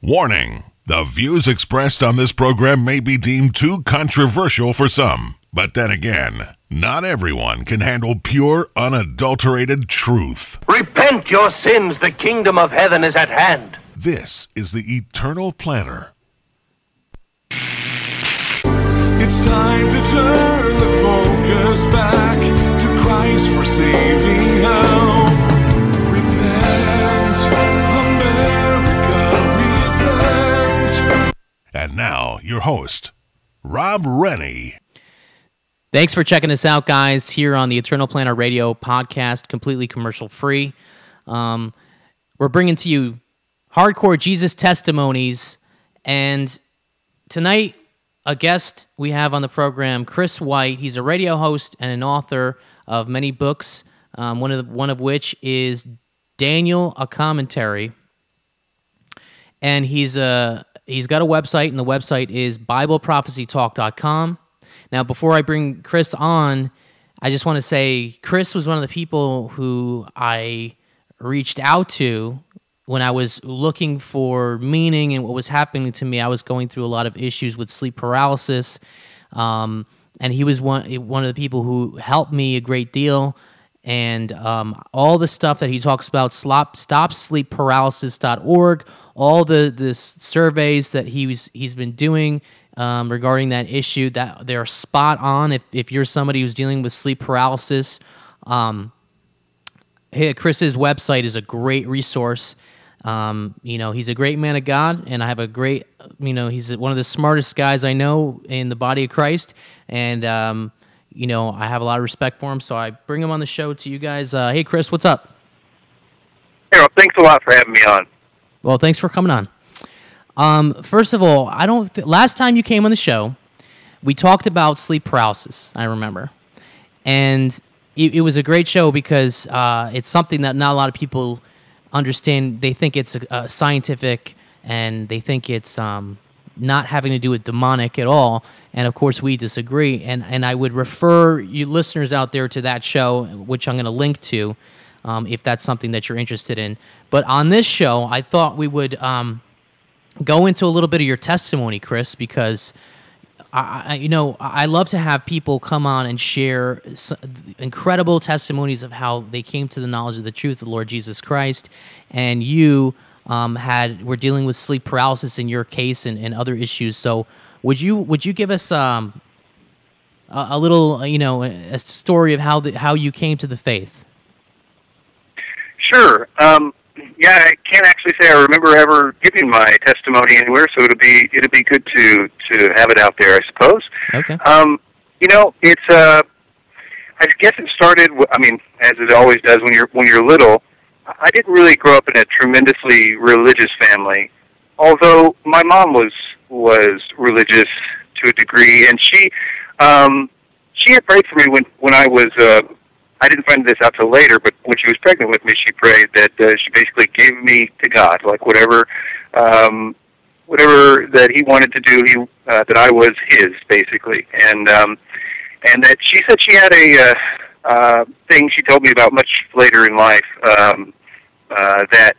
Warning: The views expressed on this program may be deemed too controversial for some. But then again, not everyone can handle pure, unadulterated truth. Repent your sins, the kingdom of heaven is at hand. This is the Eternal Planner. It's time to turn the focus back to Christ for saving help. And now, your host, Rob Rennie. Thanks for checking us out, guys, here on the Eternal Planner Radio podcast, completely commercial free. Um, we're bringing to you hardcore Jesus testimonies. And tonight, a guest we have on the program, Chris White. He's a radio host and an author of many books, um, one, of the, one of which is Daniel, a Commentary. And he's, a, he's got a website, and the website is BibleProphecyTalk.com. Now, before I bring Chris on, I just want to say Chris was one of the people who I reached out to when I was looking for meaning and what was happening to me. I was going through a lot of issues with sleep paralysis, um, and he was one one of the people who helped me a great deal. And um, all the stuff that he talks about, stop, sleep stopsleepparalysis.org, all the the surveys that he's he's been doing um, regarding that issue that they're spot on. If, if you're somebody who's dealing with sleep paralysis um, hey, chris's website is a great resource. Um, you know he's a great man of god and i have a great you know he's one of the smartest guys i know in the body of christ. And um, you know i have a lot of respect for him so i bring him on the show to you guys. Uh, hey chris what's up? Rob, thanks a lot for having me on. Well thanks for coming on um, first of all, I don't. Th- last time you came on the show, we talked about sleep paralysis. I remember, and it, it was a great show because uh, it's something that not a lot of people understand. They think it's a, a scientific, and they think it's um, not having to do with demonic at all. And of course, we disagree. And and I would refer you listeners out there to that show, which I'm going to link to, um, if that's something that you're interested in. But on this show, I thought we would. Um, go into a little bit of your testimony, Chris, because I, you know I love to have people come on and share incredible testimonies of how they came to the knowledge of the truth of the Lord Jesus Christ, and you um, had were dealing with sleep paralysis in your case and, and other issues. So would you would you give us um, a, a little you know a story of how the, how you came to the faith? Sure. Um, yeah, I can't actually say I remember ever giving my testimony anywhere, so it'll be it'll be good to to have it out there, I suppose. Okay. Um, you know, it's uh, I guess it started. I mean, as it always does when you're when you're little. I didn't really grow up in a tremendously religious family, although my mom was was religious to a degree, and she um, she had prayed for me when when I was. Uh, I didn't find this out till later, but when she was pregnant with me, she prayed that uh, she basically gave me to God, like whatever, um, whatever that He wanted to do, He uh, that I was His, basically, and um, and that she said she had a uh, uh, thing she told me about much later in life um, uh, that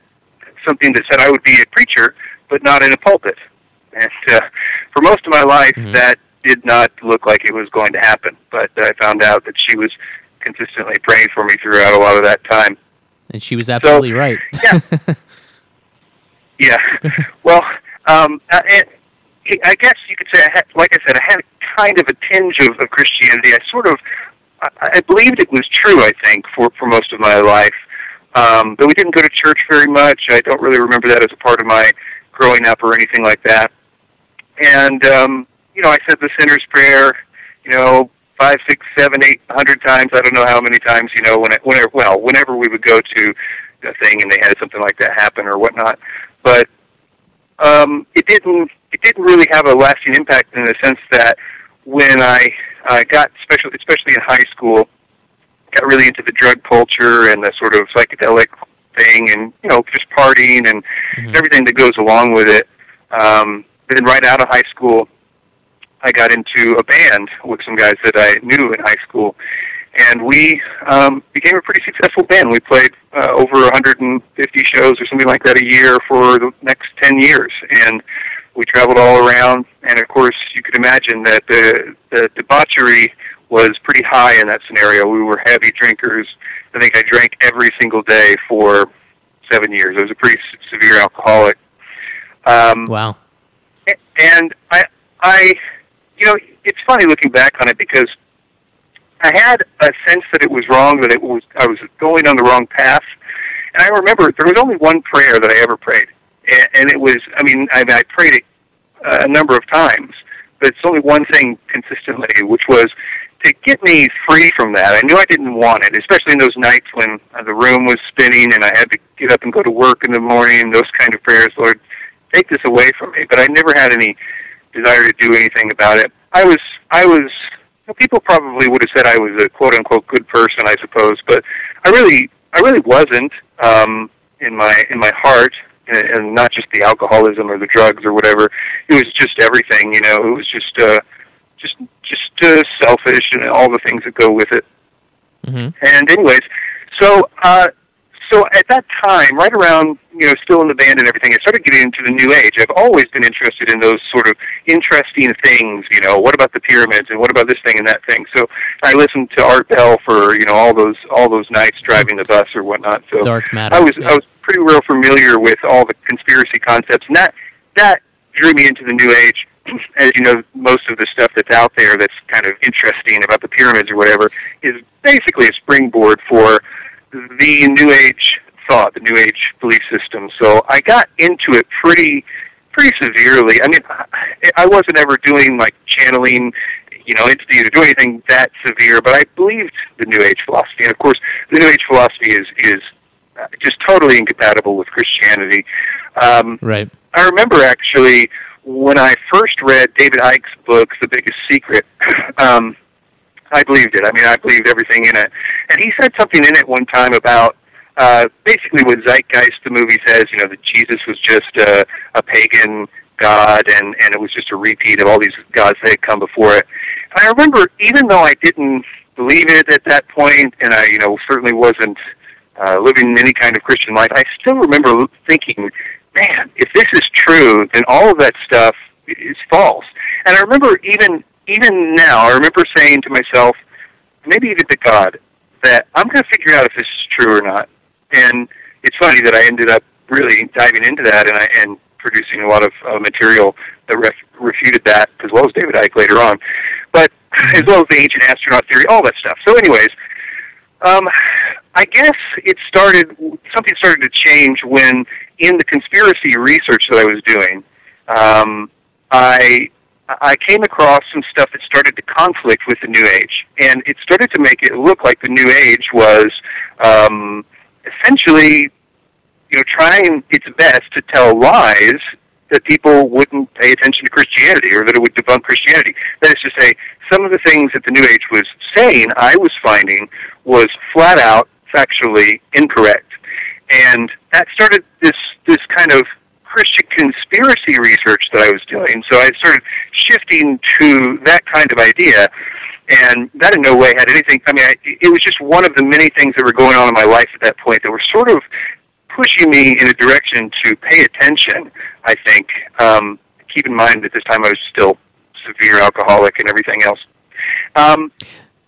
something that said I would be a preacher, but not in a pulpit, and uh, for most of my life that did not look like it was going to happen. But I found out that she was consistently praying for me throughout a lot of that time. And she was absolutely right. Yeah. yeah. Well, um, uh, it, I guess you could say, I had, like I said, I had kind of a tinge of, of Christianity. I sort of, I, I believed it was true. I think for for most of my life, um, but we didn't go to church very much. I don't really remember that as a part of my growing up or anything like that. And um, you know, I said the sinner's prayer. You know, five, six, seven, eight hundred times. I don't know how many times. You know, when it, whenever well, whenever we would go to a thing and they had something like that happen or whatnot. But um, it didn't it didn't really have a lasting impact in the sense that when I uh, got especially especially in high school, got really into the drug culture and the sort of psychedelic thing, and you know just partying and everything that goes along with it. Um, then right out of high school, I got into a band with some guys that I knew in high school, and we um, became a pretty successful band. We played uh, over 150 shows or something like that a year for the next 10 years, and we traveled all around. And of course, you could imagine that the the debauchery was pretty high in that scenario. We were heavy drinkers. I think I drank every single day for seven years. I was a pretty severe alcoholic. Um, Wow. and I, I, you know, it's funny looking back on it because I had a sense that it was wrong, that it was I was going on the wrong path, and I remember there was only one prayer that I ever prayed, and, it was, I mean, I, I prayed it uh, a number of times, but it's only one thing consistently, which was to get me free from that. I knew I didn't want it, especially in those nights when uh, the room was spinning and I had to get up and go to work in the morning. Those kind of prayers, Lord, take this away from me. But I never had any desire to do anything about it. I was, I was. well, People probably would have said I was a quote unquote good person, I suppose, but I really, I really wasn't um, in my in my heart, and, and not just the alcoholism or the drugs or whatever. It was just everything, you know. It was just, uh, just, just uh, selfish and all the things that go with it. hmm And anyways, so uh, so at that time, right around you know, still in the band and everything, I started getting into the new age. I've always been interested in those sort of interesting things. You know, what about the pyramids and what about this thing and that thing? So I listened to Art Bell for you know all those all those nights driving the bus or whatnot. So Dark matter. I was Yeah. I was pretty real familiar with all the conspiracy concepts, and that that drew me into the new age. As you know, most of the stuff that's out there that's kind of interesting about the pyramids or whatever is basically a springboard for the new age thought, the new age belief system. So I got into it pretty pretty severely. I mean, I- wasn't ever doing like channeling, you know, entities or doing anything that severe, but I believed the new age philosophy. And of course, the new age philosophy is is uh, just totally incompatible with Christianity. Um, Right. I remember actually when I first read David Icke's book, The Biggest Secret. Um, I believed it. I mean, I believed everything in it. And he said something in it one time about uh, basically what Zeitgeist, the movie, says. You know, that Jesus was just a, a pagan god, and and it was just a repeat of all these gods that had come before it. And I remember, even though I didn't believe it at that point, and I, you know, certainly wasn't uh, living any kind of Christian life, I still remember thinking, man, if this is true, then all of that stuff is false. And I remember even even now, I remember saying to myself, maybe even to God, that I'm going to figure out if this is true or not. And it's funny that I ended up really diving into that and I and producing a lot of uh, material that ref, refuted that, as well as David Icke later on, but as well as the ancient astronaut theory, all that stuff. So, anyways, um, I guess it started. Something started to change when, in the conspiracy research that I was doing, um, I I came across some stuff that started to conflict with the New Age, and it started to make it look like the New Age was um, essentially, you know, trying its best to tell lies that people wouldn't pay attention to Christianity or that it would debunk Christianity. That is to say, some of the things that the New Age was saying, I was finding, was flat out factually incorrect. And that started this this kind of Christian conspiracy research that I was doing. So I started shifting to that kind of idea. And that in no way had anything, I mean, I, it was just one of the many things that were going on in my life at that point that were sort of pushing me in a direction to pay attention, I think. Um, keep in mind at this time I was still severe alcoholic and everything else. Um,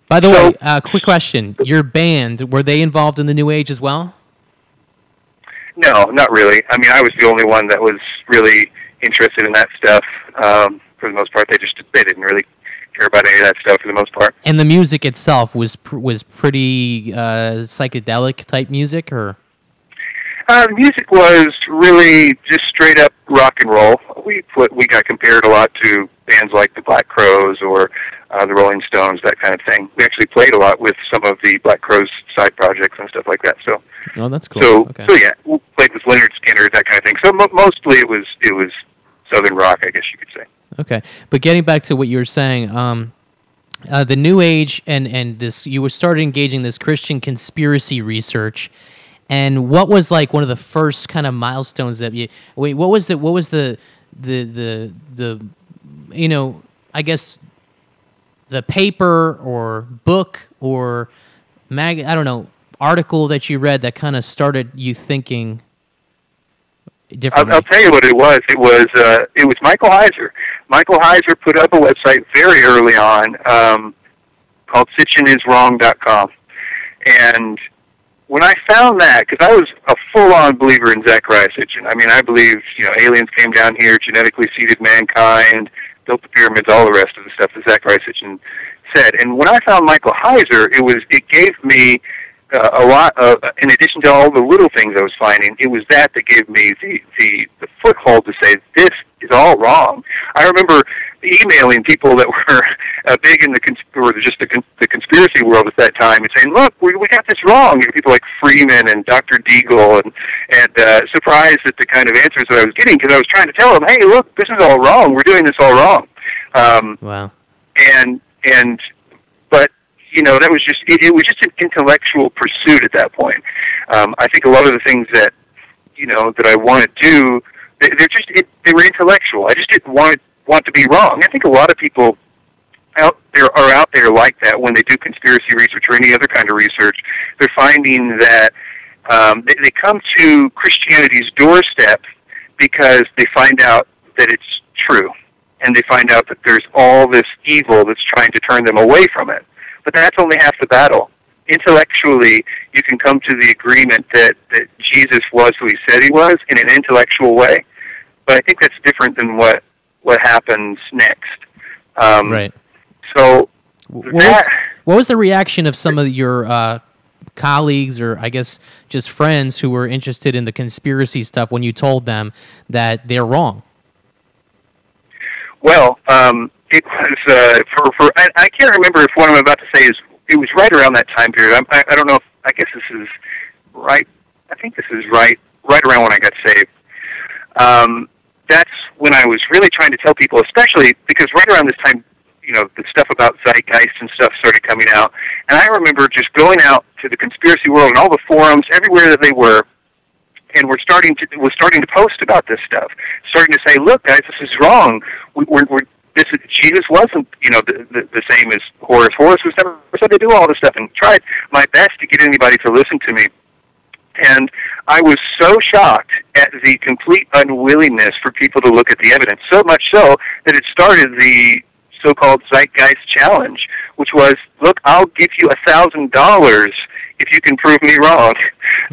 By the So- way, uh, quick question: Your band were they involved in the New Age as well? No, not really. I mean, I was the only one that was really interested in that stuff. Um, for the most part, they just they didn't really care about any of that stuff for the most part. And the music itself was pr- was pretty uh, psychedelic type music, or Uh, music was really just straight up rock and roll. We put we got compared a lot to bands like the Black Crowes or uh, the Rolling Stones, that kind of thing. We actually played a lot with some of the Black Crowes side projects and stuff like that. So, Oh, that's cool. so, okay. so yeah, we played with Lynyrd Skynyrd, that kind of thing. So mo- mostly it was it was southern rock, I guess you could say. Okay, but getting back to what you were saying, um, uh, the New Age and and this, you were started engaging this Christian conspiracy research, and what was like one of the first kind of milestones that you wait? What was the what was the the the the you know I guess the paper or book or mag I don't know article that you read that kind of started you thinking differently. I'll tell you what it was. It was uh, it was Michael Heiser. Michael Heiser put up a website very early on um, called SitchinIsWrong.com, and when I found that, because I was a full-on believer in Zecharia Sitchin. I mean, I believe you know aliens came down here, genetically seeded mankind, built the pyramids, all the rest of the stuff that Zecharia Sitchin said. And when I found Michael Heiser, it was it gave me uh, a lot of, in addition to all the little things I was finding, it was that that gave me the, the, the foothold to say, this is all wrong. I remember emailing people that were uh, big in the, cons- or just the, con- the conspiracy world at that time and saying, look, we, we got this wrong. You know, people like Freeman and Dr. Deagle and, and uh, surprised at the kind of answers that I was getting because I was trying to tell them, hey, look, this is all wrong. We're doing this all wrong. Um, wow. and and but you know that was just it, it was just an intellectual pursuit at that point. Um, I think a lot of the things that you know that I want to do, they, they're just it, they were intellectual. I just didn't want want to be wrong. I think a lot of people out there are out there like that when they do conspiracy research or any other kind of research. They're finding that um, they, they come to Christianity's doorstep because they find out that it's true and they find out that there's all this evil that's trying to turn them away from it. But that's only half the battle. Intellectually, you can come to the agreement that, that Jesus was who he said he was in an intellectual way. But I think that's different than what, what happens next. Um, Right. So What was, what was the reaction of some of your uh, colleagues or I guess just friends who were interested in the conspiracy stuff when you told them that they're wrong? Well, um, it was uh, for for I, I can't remember if what I'm about to say is it was right around that time period. I'm, I I don't know if I guess this is right. I think this is right right around when I got saved. Um, that's when I was really trying to tell people, especially because right around this time, you know, the stuff about zeitgeist and stuff started coming out, and I remember just going out to the conspiracy world and all the forums everywhere that they were, and we're starting to was starting to post about this stuff, starting to say, "Look, guys, this is wrong. We, we're, we're this is, Jesus wasn't, you know, the, the, the same as Horus. Horus was never said to do all this stuff, and tried my best to get anybody to listen to me. And I was so shocked at the complete unwillingness for people to look at the evidence, so much so that it started the so-called Zeitgeist Challenge, which was, look, I'll give you a thousand dollars if you can prove me wrong.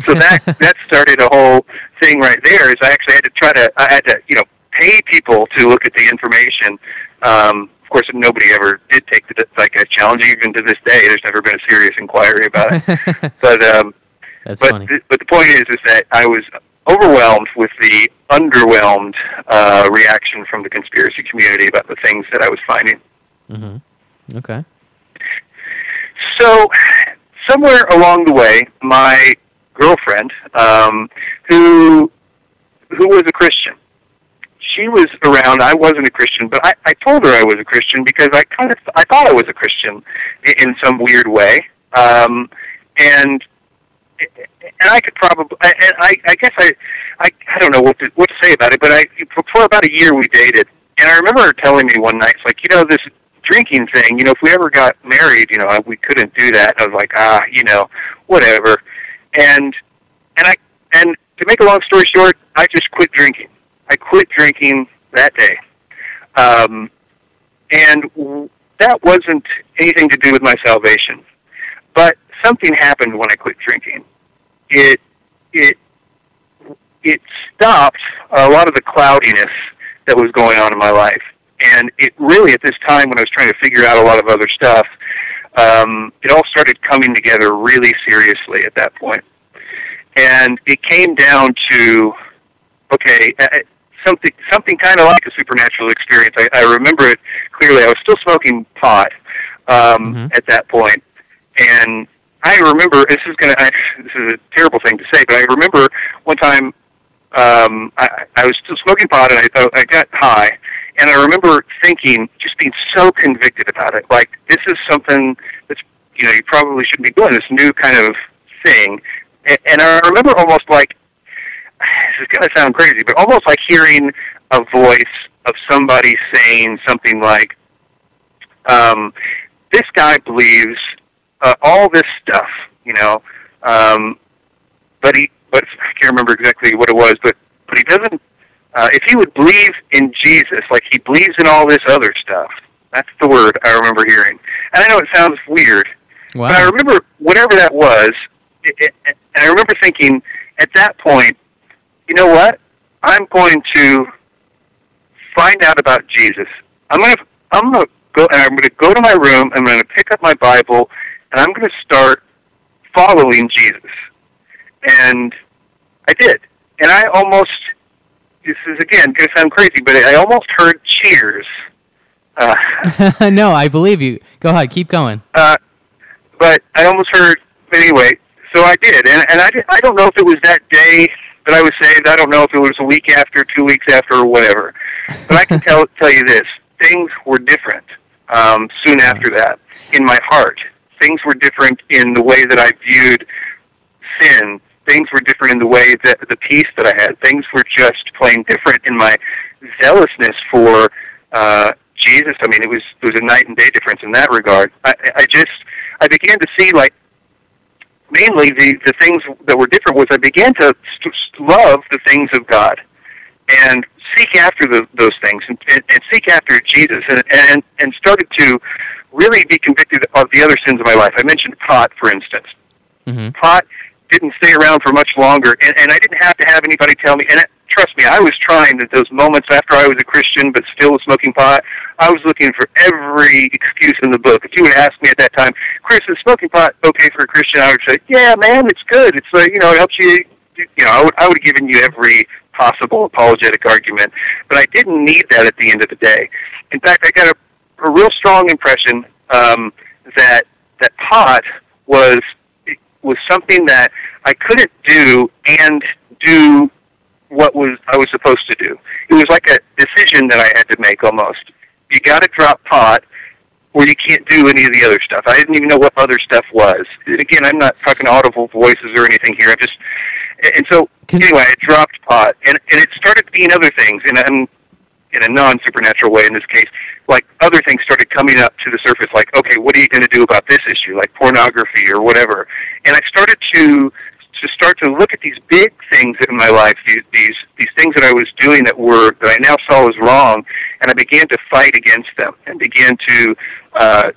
So that that started a whole thing right there. Is I actually had to try to I had to you know pay people to look at the information. Um, of course, nobody ever did take the Zeitgeist Challenge. Even to this day, there's never been a serious inquiry about it. but um, That's but funny. th- but the point is, is that I was overwhelmed with the underwhelmed uh, reaction from the conspiracy community about the things that I was finding. hmm Okay. So, somewhere along the way, my girlfriend, um, who who was a Christian, she was around. I wasn't a Christian, but I, I told her I was a Christian because I kind of I thought I was a Christian in, in some weird way, um, and and I could probably and I I guess I I I don't know what to what to say about it, but I for about a year we dated, and I remember her telling me one night, like you know this drinking thing, you know, if we ever got married, you know, we couldn't do that. And I was like, ah, you know, whatever. And and I and to make a long story short, I just quit drinking. I quit drinking that day, um, and that wasn't anything to do with my salvation. But something happened when I quit drinking. It it it stopped a lot of the cloudiness that was going on in my life. And it really, at this time when I was trying to figure out a lot of other stuff, um, it all started coming together really seriously at that point. And it came down to, okay, uh, something something kind of like a supernatural experience. I, I remember it clearly. I was still smoking pot, um, Mhm. at that. And I remember this is gonna this is a terrible thing to say, but I remember one time um, I, I was still smoking pot and I I got high, and I remember thinking, just being so convicted about it, like this is something that's you know you probably shouldn't be doing this new kind of thing. And, and I remember almost like this is going to sound crazy, but almost like hearing a voice of somebody saying something like, um, "This guy believes uh, all this stuff," you know, um, but he, but I can't remember exactly what it was, but but he doesn't. Uh, if he would believe in Jesus, like he believes in all this other stuff, that's the word I remember hearing. And I know it sounds weird, Wow. but I remember whatever that was, it, it, and I remember thinking at that point, you know what? I'm going to find out about Jesus. I'm gonna I'm gonna go and I'm gonna go to my room. I'm gonna pick up my Bible and I'm gonna start following Jesus. And I did, and I almost this is again going to sound crazy, but I almost heard cheers. Uh, no, I believe you. Go ahead, keep going. uh, but I almost heard anyway. So I did, and and I did, I don't know if it was that day that I was saved. I don't know if it was a week after, two weeks after, or whatever. But I can tell tell you this: things were different um, soon after that in my heart. Things were different in the way that I viewed sin. Things were different in the way that the peace that I had. Things were just plain different in my zealousness for uh, Jesus. I mean, it was it was a night and day difference in that regard. I, I just I began to see like mainly the the things that were different was I began to st- love the things of God and seek after the, those things and, and, and seek after Jesus and, and and started to really be convicted of the other sins of my life. I mentioned pot, for instance. hmm Pot didn't stay around for much longer, and, and I didn't have to have anybody tell me. And it, trust me, I was trying at those moments after I was a Christian but still was smoking pot. I was looking for every excuse in the book. If you would ask me at that time, Chris, is smoking pot okay for a Christian? I would say, Yeah, man, it's good. It's like you know, it helps you. You know, I would I would have given you every possible apologetic argument, but I didn't need that at the end of the day. In fact, I got a, a real strong impression um, that that pot was was something that I couldn't do and do what was I was supposed to do. It was like a decision that I had to make almost. You got to drop pot, or you can't do any of the other stuff. I didn't even know what other stuff was. And again, I'm not talking audible voices or anything here. I'm just and so anyway, I dropped pot, and and it started being other things, and I'm in a non supernatural way in this case. Like other things started coming up to the surface, like okay, what are you going to do about this issue, like pornography or whatever? And I started to to start to look at these big things in my life, these these these things that I was doing that were that I now saw was wrong, and I began to fight against them and began to uh,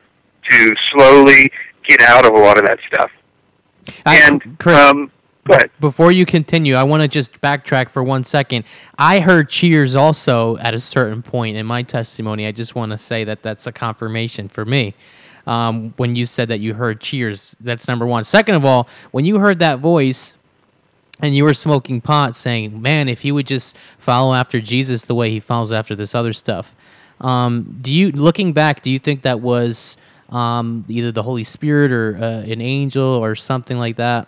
to slowly get out of a lot of that stuff. I- and Chris, um, go ahead. before you continue, I want to just backtrack for one second. I heard cheers also at a certain point in my testimony. I just want to say that that's a confirmation for me. Um, when you said that you heard cheers, that's number one. Second of all, when you heard that voice and you were smoking pot saying, man, if he would just follow after Jesus the way he follows after this other stuff, um, do you, looking back, do you think that was um, either the Holy Spirit or uh, an angel or something like that?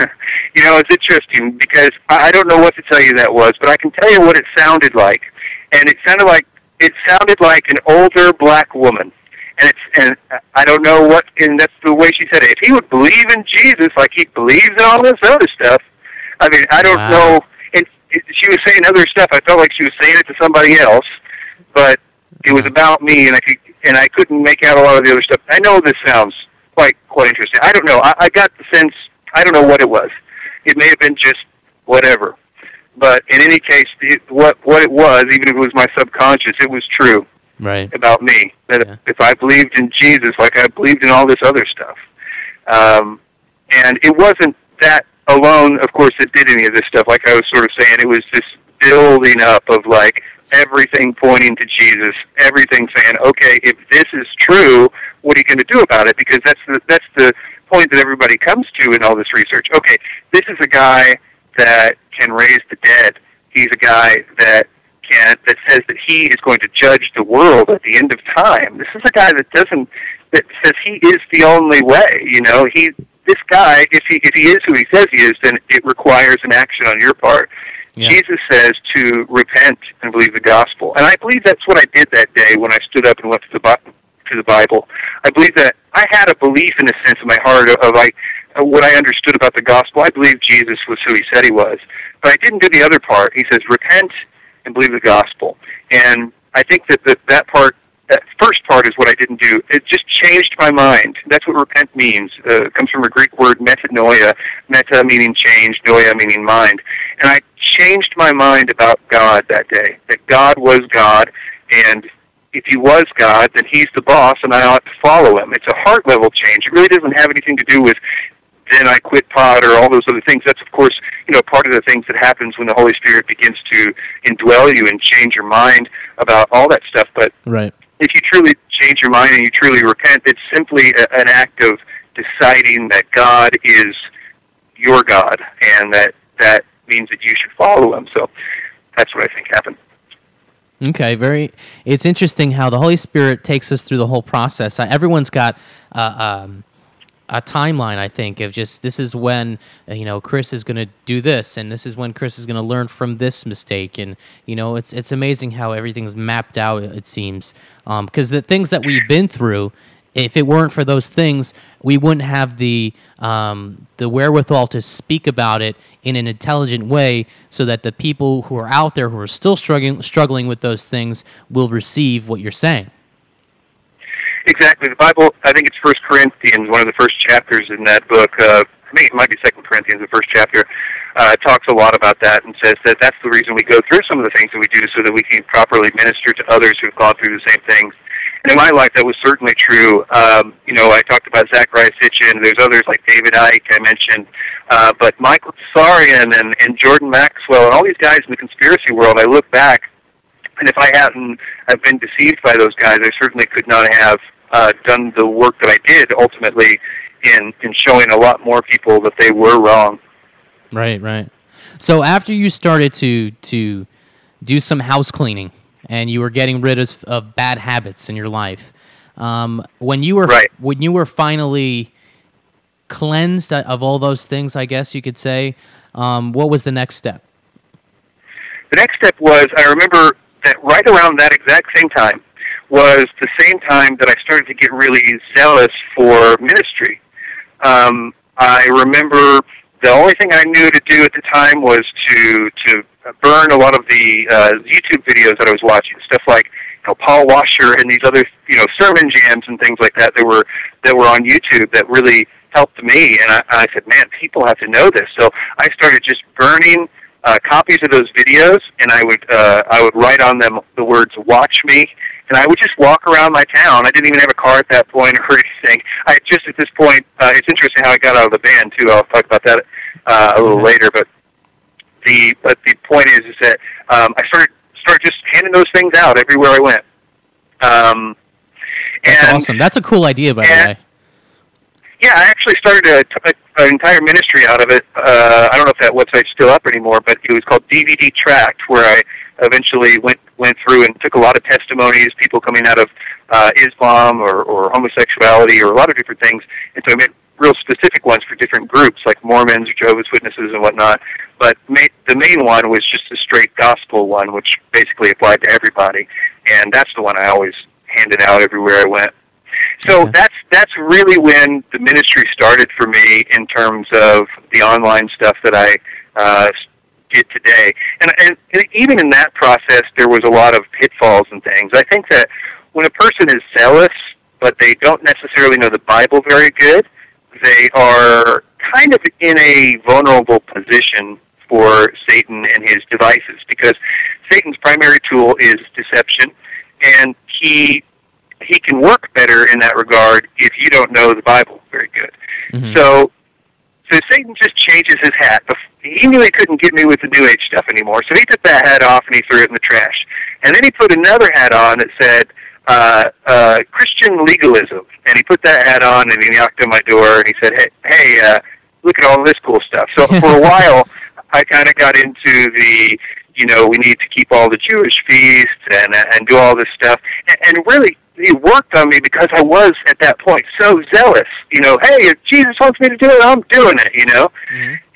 you know, it's interesting because I don't know what to tell you that was, but I can tell you what it sounded like, and it sounded like it sounded like an older black woman, and it's and I don't know what, and that's the way she said it. If he would believe in Jesus like he believes in all this other stuff, I mean, I don't Wow. know. And she was saying other stuff. I felt like she was saying it to somebody else, but it was about me, and I could and I couldn't make out a lot of the other stuff. I know this sounds quite quite interesting. I don't know. I, I got the sense. I don't know what it was. It may have been just whatever. But in any case, it, what what it was, even if it was my subconscious, it was true Right. about me. That Yeah. if I believed in Jesus, like I believed in all this other stuff, um, and it wasn't that alone, of course, that did any of this stuff. Like I was sort of saying, it was this building up of like everything pointing to Jesus, everything saying, okay, if this is true, what are you going to do about it? Because that's the that's the point that everybody comes to in all this research. Okay, this is a guy that can raise the dead. He's a guy that can that says that he is going to judge the world at the end of time. This is a guy that doesn't that says he is the only way. You know, he this guy, if he if he is who he says he is, then it requires an action on your part. Yeah. Jesus says to repent and believe the gospel, and I believe that's what I did that day when I stood up and went to the to the Bible. I believe that I had a belief in a sense in my heart of, of like uh, what I understood about the gospel. I believed Jesus was who he said he was, but I didn't do the other part. He says repent and believe the gospel, and I think that that, that part. That first part is what I didn't do. It just changed my mind. That's what repent means. Uh, it comes from a Greek word metanoia. Meta meaning change, noia meaning mind. And I changed my mind about God that day. That God was God, and if he was God, then he's the boss, and I ought to follow him. It's a heart level change. It really doesn't have anything to do with then I quit pot or all those other things. That's of course, you know, part of the things that happens when the Holy Spirit begins to indwell you and change your mind about all that stuff. But Right. if you truly change your mind and you truly repent, it's simply a, an act of deciding that God is your God, and that that means that you should follow Him. So that's what I think happened. Okay, very. It's interesting how the Holy Spirit takes us through the whole process. Uh, everyone's got uh, um, a timeline, I think, of just this is when uh, you know Chris is going to do this, and this is when Chris is going to learn from this mistake, and you know it's it's amazing how everything's mapped out. It seems because the things that we've been through, if it weren't for those things, we wouldn't have the um, the wherewithal to speak about it in an intelligent way, so that the people who are out there who are still struggling struggling with those things will receive what you're saying. Exactly. The Bible, I think it's First Corinthians, one of the first chapters in that book. Uh, I think it might be Second Corinthians, the first chapter. Uh, talks a lot about that and says that that's the reason we go through some of the things that we do, so that we can properly minister to others who've gone through the same things. And in my life, that was certainly true. Um, you know, I talked about Zecharia Sitchin. There's others like David Icke I mentioned, uh, but Michael Tsarion and, and Jordan Maxwell and all these guys in the conspiracy world. I look back, and if I hadn't have been deceived by those guys, I certainly could not have uh, done the work that I did ultimately in in showing a lot more people that they were wrong. Right, right. So after you started to to do some house cleaning and you were getting rid of, of bad habits in your life, um, when you were Right. when you were finally cleansed of all those things, I guess you could say, um, what was the next step? The next step was I remember that right around that exact same time was the same time that I started to get really zealous for ministry. Um, I remember the only thing I knew to do at the time was to to burn a lot of the uh, YouTube videos that I was watching, stuff like you know, Paul Washer and these other you know sermon jams and things like that that were that were on YouTube that really helped me. And I, I said, man, people have to know this. So I started just burning uh, copies of those videos, and I would uh, I would write on them the words "Watch me." And I would just walk around my town. I didn't even have a car at that point or anything. I just at this point, uh, it's interesting how I got out of the band too. I'll talk about that uh, a little later. But the but the point is is that um, I started started just handing those things out everywhere I went. Um, That's and awesome. That's a cool idea, by the way. yeah, I actually started a, a, an entire ministry out of it. Uh, I don't know if that website's still up anymore, but it was called DVD Tract, where I eventually went went through and took a lot of testimonies, people coming out of uh, Islam or, or homosexuality or a lot of different things, and so I made real specific ones for different groups like Mormons or Jehovah's Witnesses and whatnot. But ma- the main one was just a straight gospel one, which basically applied to everybody, and that's the one I always handed out everywhere I went. So Okay. that's that's really when the ministry started for me in terms of the online stuff that I uh, did today. And, and and even in that process, there was a lot of pitfalls and things. I think that when a person is zealous, but they don't necessarily know the Bible very good, they are kind of in a vulnerable position for Satan and his devices because Satan's primary tool is deception, and he he can work better in that regard if you don't know the Bible very good. Mhm. So, so Satan just changes his hat. He knew he couldn't get me with the New Age stuff anymore, so he took that hat off and he threw it in the trash. And then he put another hat on that said uh, uh, Christian legalism, and he put that hat on and he knocked on my door and he said, "Hey, hey, uh, look at all this cool stuff." So for a while, I kind of got into the you know, we need to keep all the Jewish feasts and and do all this stuff. And, and really, it worked on me because I was at that point so zealous. You know, hey, if Jesus wants me to do it, I'm doing it. You know,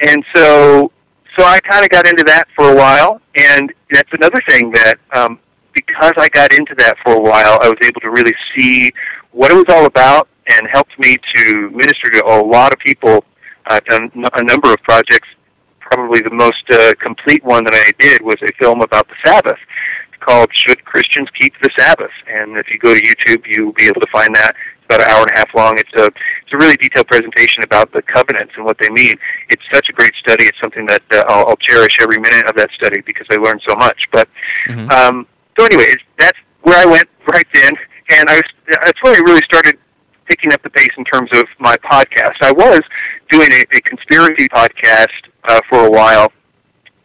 and so so I kind of got into that for a while, and that's another thing that um, because I got into that for a while, I was able to really see what it was all about, and helped me to minister to a lot of people. I've done a number of projects. Probably the most uh, complete one that I did was a film about the Sabbath called "Should Christians Keep the Sabbath?" And if you go to YouTube, you'll be able to find that. It's about an hour and a half long. It's a it's a really detailed presentation about the covenants and what they mean. It's such a great study. It's something that uh, I'll, I'll cherish every minute of that study because I learned so much. But Mm-hmm. um, so anyway, that's where I went right then, and I was that's when I really started picking up the pace in terms of my podcast. I was doing a, a conspiracy podcast uh, for a while,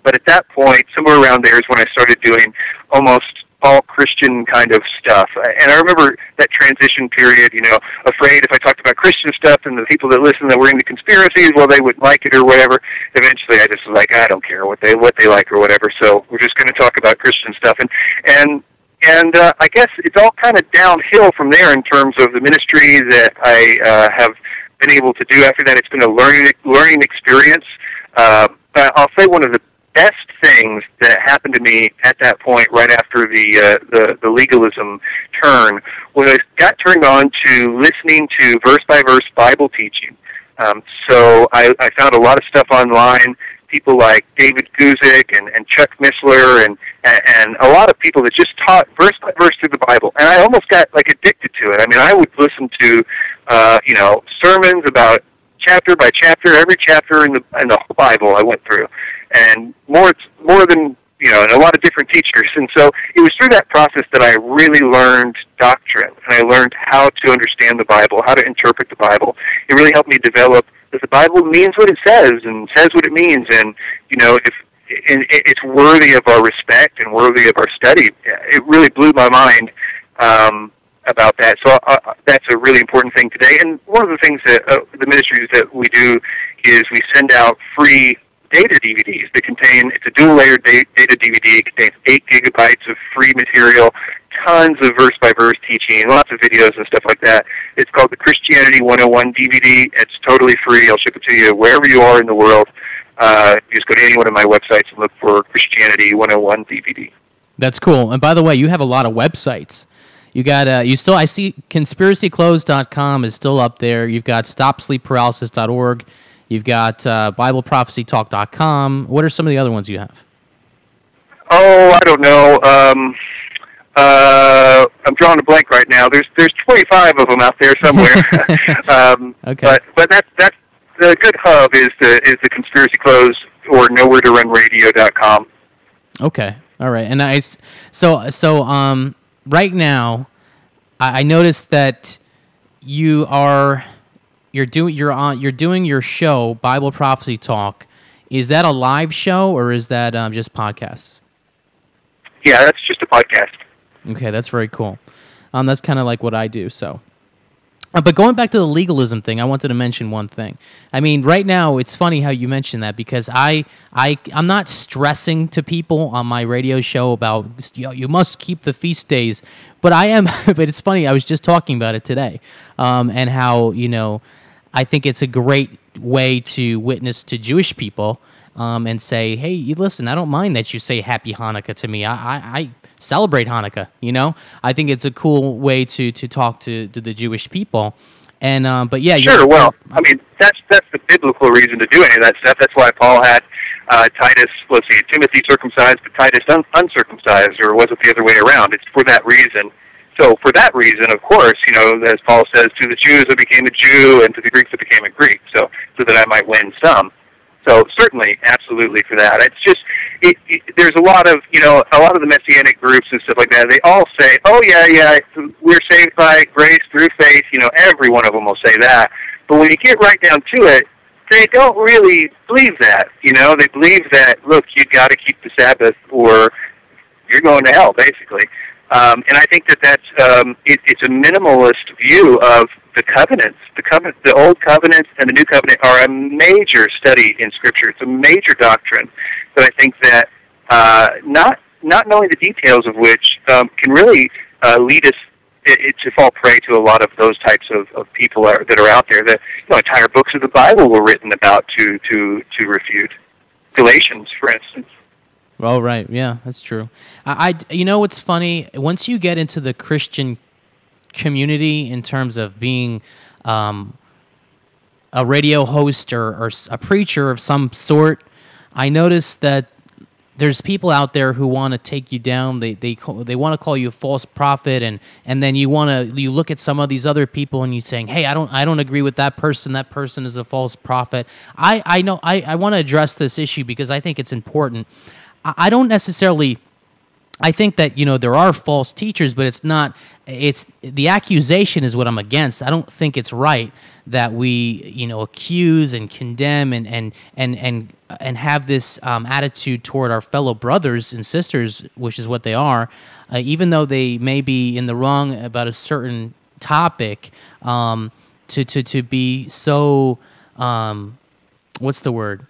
but at that point, somewhere around there is when I started doing almost all Christian kind of stuff. And I remember that transition period, you know, afraid if I talked about Christian stuff and the people that listen that were into conspiracies, well, they wouldn't like it or whatever. Eventually, I just was like, I don't care what they what they like or whatever. So we're just going to talk about Christian stuff. And and and uh, I guess it's all kind of downhill from there in terms of the ministry that I uh, have been able to do. After that, it's been a learning learning experience. Uh, I'll say one of the best things that happened to me at that point, right after the uh, the, the legalism turn, was I got turned on to listening to verse by verse Bible teaching. Um, so I, I found a lot of stuff online. People like David Guzik and, and Chuck Missler and, and a lot of people that just taught verse by verse through the Bible. And I almost got like addicted to it. I mean, I would listen to uh, you know sermons about chapter by chapter, every chapter in the in the Bible I went through, and more more than you know, and a lot of different teachers. And so it was through that process that I really learned doctrine, and I learned how to understand the Bible, how to interpret the Bible. It really helped me develop that the Bible means what it says and says what it means, and you know, if and it's worthy of our respect and worthy of our study. It really blew my mind. Um, about that. So uh, that's a really important thing today. And one of the things that uh, the ministries that we do is we send out free data DVDs that contain, it's a dual layered da- data DVD. It contains 8 gigabytes of free material, tons of verse by verse teaching, lots of videos and stuff like that. It's called the Christianity 101 DVD. It's totally free. I'll ship it to you wherever you are in the world. Uh, just go to any one of my websites and look for Christianity 101 DVD. That's cool. And by the way, you have a lot of websites. You got uh, you still I see conspiracyclothes.com is still up there. You've got stopsleepparalysis.org. You've got uh, bibleprophecytalk.com. What are some of the other ones you have? Oh, I don't know. Um, uh, I'm drawing a blank right now. There's there's 25 of them out there somewhere. um, Okay. But but that's that's the good hub is the is the conspiracy clothes or nowhere to run radio.com. Okay. All right. And I so so um right now I, I noticed that you are you're doing you're on you're doing your show Bible Prophecy Talk. Is that a live show or is that um, just podcasts? Yeah, that's just a podcast. Okay, that's very cool. Um, that's kind of like what I do. So, uh, but going back to the legalism thing, I wanted to mention one thing. I mean, right now it's funny how you mention that because I, I, I'm not stressing to people on my radio show about you, know, you must keep the feast days, but I am. but it's funny. I was just talking about it today, um, and how you know, I think it's a great way to witness to Jewish people. Um, and say, hey, you listen. I don't mind that you say Happy Hanukkah to me. I, I, I celebrate Hanukkah. You know, I think it's a cool way to to talk to, to the Jewish people. And um, but yeah, Sure. Well, I mean that's that's the biblical reason to do any of that stuff. That's why Paul had uh, Titus, let's see, Timothy circumcised, but Titus un- uncircumcised, or was it the other way around? It's for that reason. So for that reason, of course, you know, as Paul says, to the Jews I became a Jew, and to the Greeks I became a Greek, so so that I might win some. So certainly, absolutely for that. It's just it, it, there's a lot of you know a lot of the messianic groups and stuff like that. They all say, "Oh yeah, yeah, we're saved by grace through faith." You know, every one of them will say that. But when you get right down to it, they don't really believe that. You know, they believe that look, you got to keep the Sabbath, or you're going to hell, basically. Um, and I think that that's um, it, it's a minimalist view of the covenants. The covenant, the old covenant and the new covenant are a major study in Scripture. It's a major doctrine that I think that uh, not not knowing the details of which um, can really uh, lead us it, it to fall prey to a lot of those types of, of people are, that are out there. That you know, entire books of the Bible were written about to to to refute Galatians, for instance. Oh right, yeah, that's true. I, I you know what's funny? Once you get into the Christian community in terms of being um, a radio host or, or a preacher of some sort, I noticed that there's people out there who want to take you down. They they they want to call you a false prophet, and and then you want to you look at some of these other people and you're saying, hey, I don't I don't agree with that person. That person is a false prophet. I I know I I want to address this issue because I think it's important. I, don't necessarily. I think that you know there are false teachers, but it's not. It's the accusation is what I'm against. I don't think it's right that we you know accuse and condemn and and and and and have this um, attitude toward our fellow brothers and sisters, which is what they are, uh, even though they may be in the wrong about a certain topic, um, to to to be so um, what's the word?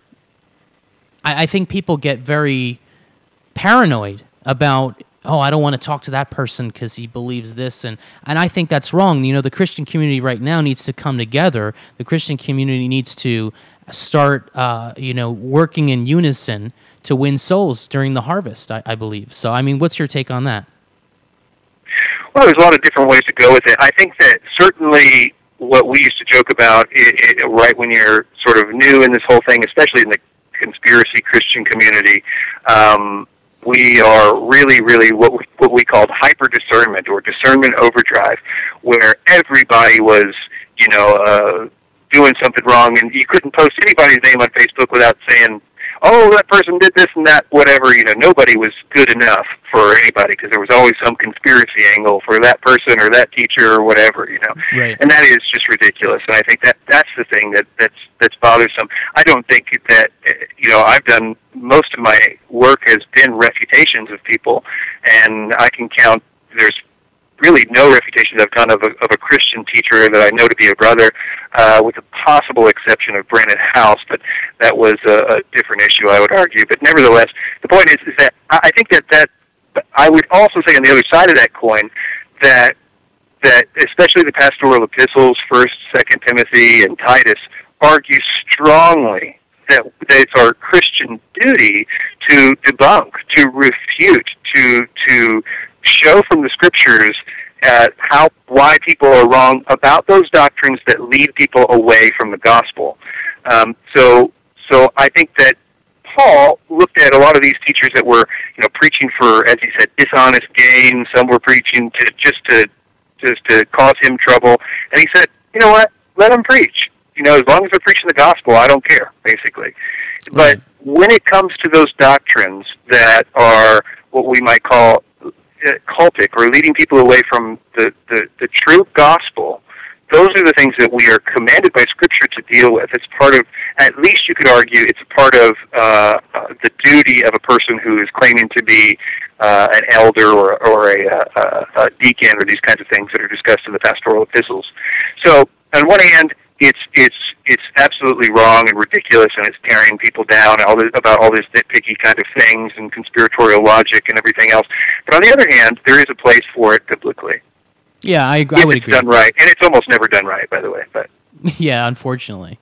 I, I think people get very paranoid about oh i don't want to talk to that person because he believes this and and i think that's wrong. You know the christian community right now needs to come together. The christian community needs to start uh, you know working in unison to win souls during the harvest I, I believe. So i mean what's your take on that? Well there's a lot of different ways to go with it. I think that certainly what we used to joke about it, it, right when you're sort of new in this whole thing especially in the conspiracy christian community um, we are really, really what we, what we called hyper discernment or discernment overdrive, where everybody was, you know, uh, doing something wrong, and you couldn't post anybody's name on Facebook without saying, "Oh, that person did this and that." Whatever, you know, nobody was good enough for anybody because there was always some conspiracy angle for that person or that teacher or whatever, you know. Right. And that is just ridiculous. And I think that that's the thing that that's that's bothersome. I don't think that you know I've done most of my work has been refutations of people, and I can count. There's really no refutations I've done of a, of a Christian teacher that I know to be a brother, uh, with the possible exception of Brannon Howse, but that was a, a different issue, I would argue. But nevertheless, the point is, is that I I think that that I would also say on the other side of that coin that that especially the pastoral epistles, First, Second Timothy, and Titus, argue strongly that, that it's our Christian duty to debunk, to refute, to to show from the scriptures uh, how why people are wrong about those doctrines that lead people away from the gospel. Um, so so I think that Paul looked at a lot of these teachers that were, you know, preaching for, as he said, dishonest gain. Some were preaching to just to just to cause him trouble, and he said, you know what? Let them preach. You know, as long as they're preaching the gospel, I don't care, basically. But when it comes to those doctrines that are what we might call cultic or leading people away from the, the, the true gospel, those are the things that we are commanded by Scripture to deal with. It's part of, at least you could argue, it's part of uh, uh, the duty of a person who is claiming to be uh, an elder or, or a, uh, a, a deacon or these kinds of things that are discussed in the pastoral epistles. So, on one hand, it's it's it's absolutely wrong and ridiculous, and it's tearing people down all this, about all this nitpicky kind of things and conspiratorial logic and everything else. But on the other hand, there is a place for it biblically. yeah i, I would it's agree done right, and it's almost never done right, by the way. But yeah, unfortunately.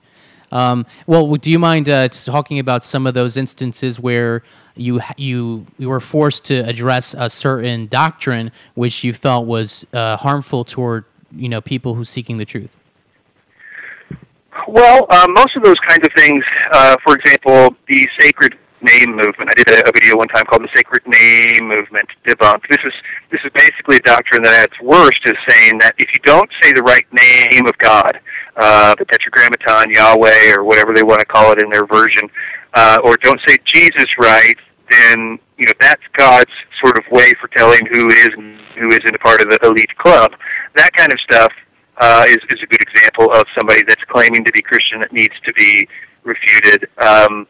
Um, well, do you mind uh, talking about some of those instances where you you you were forced to address a certain doctrine which you felt was uh, harmful toward you know people who seeking the truth? Well, uh, most of those kinds of things, uh, for example, the sacred name movement. I did a, a video one time called the Sacred Name Movement Debunked. This is this is basically a doctrine that at its worst is saying that if you don't say the right name of God, uh, the Tetragrammaton, Yahweh, or whatever they want to call it in their version, uh, or don't say Jesus right, then you know that's God's sort of way for telling who is and who isn't a part of the elite club. That kind of stuff uh, is, is a good example of somebody that's claiming to be Christian that needs to be refuted. Um,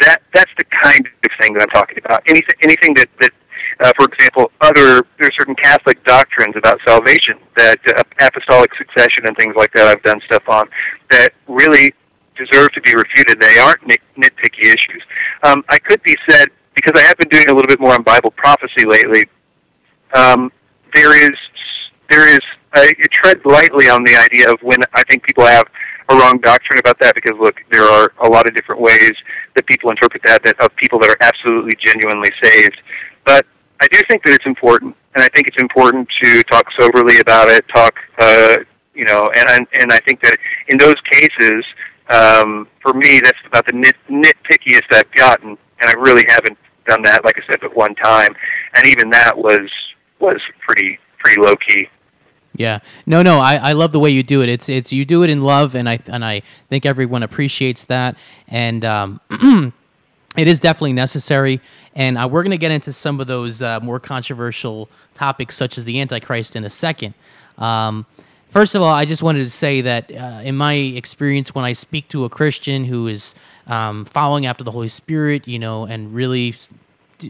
that that's the kind of thing that I'm talking about. Anything anything that that uh, for example, other there are certain Catholic doctrines about salvation that uh, apostolic succession and things like that. I've done stuff on that really deserve to be refuted. They aren't nit- nitpicky issues. Um, I could be said because I have been doing a little bit more on Bible prophecy lately. Um, there is there is I tread lightly on the idea of when I think people have a wrong doctrine about that because look, there are a lot of different ways that people interpret that, that of people that are absolutely genuinely saved. But I do think that it's important, and I think it's important to talk soberly about it. Talk, uh, you know, and and I think that in those cases, um, for me, that's about the nit, nitpickiest I've gotten, and I really haven't done that, like I said, but one time, and even that was was pretty pretty low key. Yeah. No, no. I, I love the way you do it. It's it's you do it in love, and I and I think everyone appreciates that. And um, it is definitely necessary. And uh, we're going to get into some of those uh, more controversial topics, such as the Antichrist, in a second. Um, first of all, I just wanted to say that uh, in my experience, when I speak to a Christian who is um, following after the Holy Spirit, you know, and really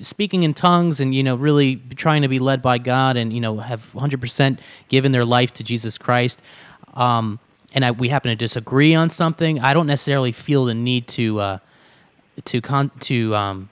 speaking in tongues and you know really trying to be led by God and you know have 100% given their life to Jesus Christ. Um, and I, we happen to disagree on something. I don't necessarily feel the need to uh, to con- to um,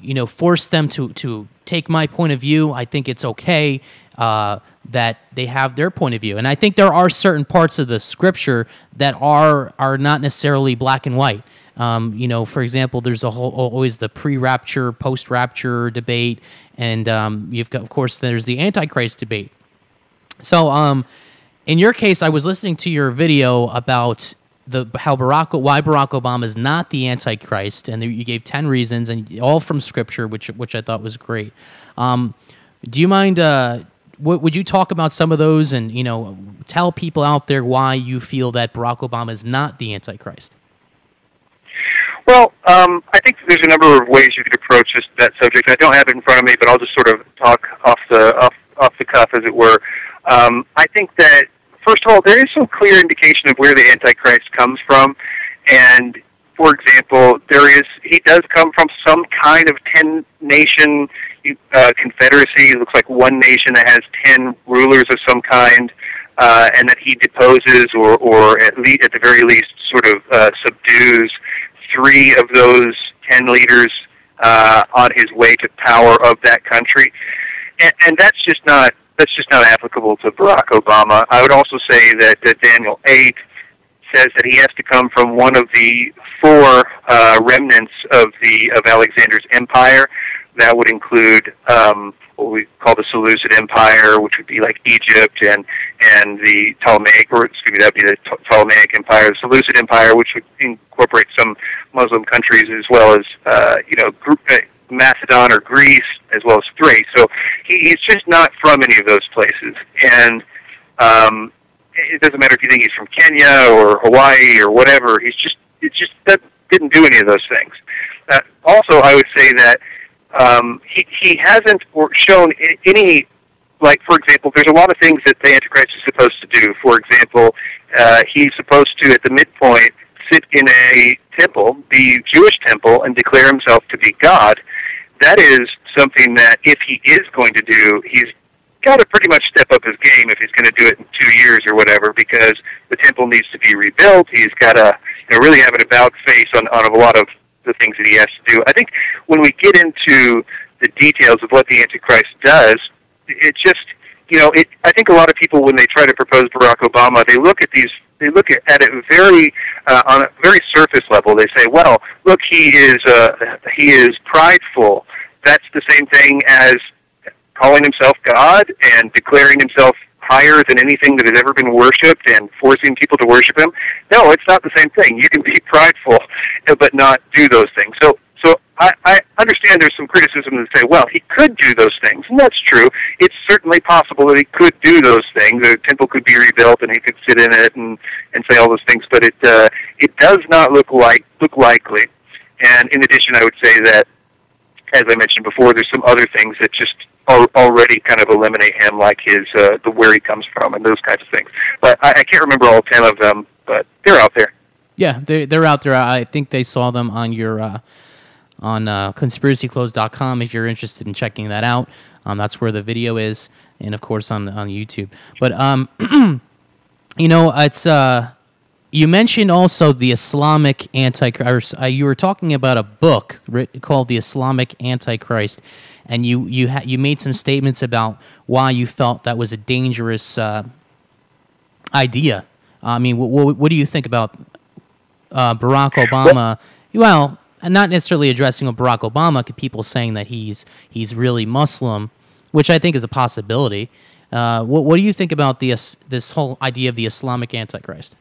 you know force them to to take my point of view. I think it's okay uh, that they have their point of view. And I think there are certain parts of the scripture that are are not necessarily black and white um, you know, for example, there's a whole always the pre-rapture, post-rapture debate, and um, you've got, of course, there's the Antichrist debate. So, um, in your case, I was listening to your video about the how Barack why Barack Obama is not the Antichrist, and you gave ten reasons, and all from Scripture, which which I thought was great. Um, do you mind? Uh, would you talk about some of those, and you know, tell people out there why you feel that Barack Obama is not the Antichrist? Well, um, I think there's a number of ways you could approach this, that subject. I don't have it in front of me, but I'll just sort of talk off the off, off the cuff, as it were. Um, I think that first of all, there is some clear indication of where the Antichrist comes from, and for example, there is he does come from some kind of ten nation uh, confederacy. It looks like one nation that has ten rulers of some kind, uh, and that he deposes or, or at least at the very least, sort of uh, subdues three of those ten leaders uh, on his way to power of that country, and, and that's just not that's just not applicable to Barack Obama. I would also say that, that Daniel eight says that he has to come from one of the four uh, remnants of the of Alexander's empire. That would include um, what we call the Seleucid Empire, which would be like Egypt and and the Ptolemaic, or excuse me, that'd be the Ptolemaic Empire, the Seleucid Empire, which would incorporate some Muslim countries as well as uh, you know uh, Macedon or Greece as well as Thrace. So he, he's just not from any of those places, and um, it doesn't matter if you think he's from Kenya or Hawaii or whatever. He's just it just that didn't do any of those things. Uh, also, I would say that um, he he hasn't shown any like for example, there's a lot of things that the Antichrist is supposed to do. For example, uh, he's supposed to at the midpoint sit in a temple, the Jewish temple, and declare himself to be God. That is something that if he is going to do, he's got to pretty much step up his game if he's going to do it in two years or whatever, because the temple needs to be rebuilt. He's got to you know, really have an about face on, on a lot of the things that he has to do. I think when we get into the details of what the Antichrist does, it just you know, it, I think a lot of people when they try to propose Barack Obama, they look at these they look at, at it very uh, on a very surface level. They say, "Well, look, he is uh, he is prideful." That's the same thing as calling himself God and declaring himself higher than anything that has ever been worshipped and forcing people to worship him. No, it's not the same thing. You can be prideful but not do those things. So so I, I understand there's some criticism that say, well, he could do those things, and that's true. It's certainly possible that he could do those things. The temple could be rebuilt, and he could sit in it and and say all those things. But it uh, it does not look like look likely. And in addition, I would say that, as I mentioned before, there's some other things that just already kind of eliminate him, like his uh, the where he comes from and those kinds of things. But I, I can't remember all ten of them, but they're out there. Yeah, they're they're out there. I think they saw them on your. Uh on uh, conspiracyclothes.com if you're interested in checking that out. Um, that's where the video is, and of course on on YouTube. But um, you know, it's uh, you mentioned also the Islamic Antichrist. Uh, you were talking about a book called The Islamic Antichrist, and you you ha- you made some statements about why you felt that was a dangerous uh, idea. I mean, wh- wh- what do you think about uh, Barack Obama? Well, not necessarily addressing Barack Obama, people saying that he's he's really Muslim, which I think is a possibility. Uh, what, what do you think about the, this whole idea of the Islamic Antichrist?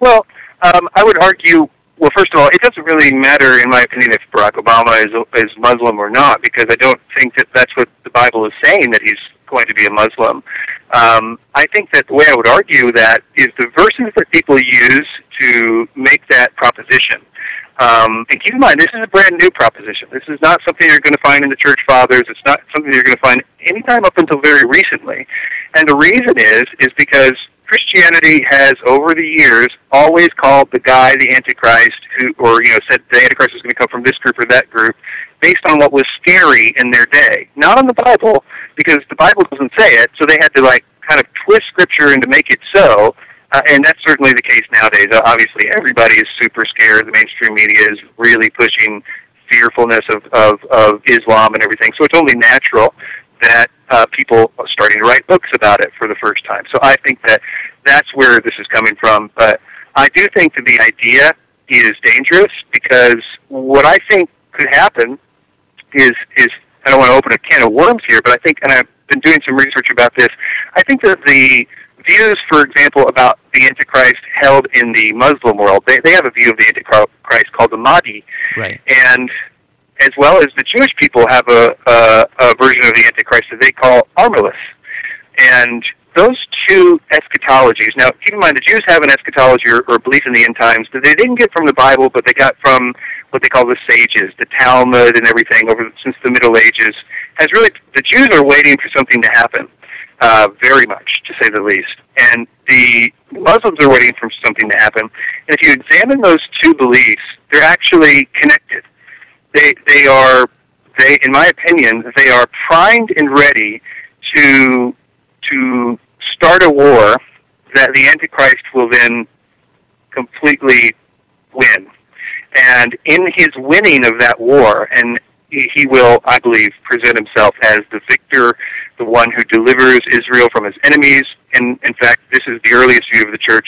Well, um, I would argue. Well, first of all, it doesn't really matter, in my opinion, if Barack Obama is is Muslim or not, because I don't think that that's what the Bible is saying that he's going to be a Muslim. Um, I think that the way I would argue that is the verses that people use to make that proposition. Um, and keep in mind, this is a brand new proposition. This is not something you're going to find in the church fathers. It's not something you're going to find anytime up until very recently. And the reason is, is because Christianity has, over the years, always called the guy the Antichrist, who, or you know, said the Antichrist was going to come from this group or that group, based on what was scary in their day, not on the Bible, because the Bible doesn't say it. So they had to like kind of twist Scripture and to make it so. Uh, and that's certainly the case nowadays. Uh, obviously, everybody is super scared. The mainstream media is really pushing fearfulness of, of, of Islam and everything. So it's only natural that uh, people are starting to write books about it for the first time. So I think that that's where this is coming from. But I do think that the idea is dangerous because what I think could happen is is I don't want to open a can of worms here, but I think, and I've been doing some research about this. I think that the views, for example, about the Antichrist held in the Muslim world, they, they have a view of the Antichrist called the Mahdi, Right. and as well as the Jewish people have a, a, a version of the Antichrist that they call Armilus. And those two eschatologies, now keep in mind the Jews have an eschatology or, or belief in the end times that they didn't get from the Bible, but they got from what they call the sages, the Talmud and everything over since the Middle Ages. Has really, the Jews are waiting for something to happen, uh, very much, to say the least. And the Muslims are waiting for something to happen. And if you examine those two beliefs, they're actually connected they they are they in my opinion they are primed and ready to to start a war that the antichrist will then completely win. And in his winning of that war and he, he will i believe present himself as the victor the one who delivers israel from his enemies. And in fact this is the earliest view of the church.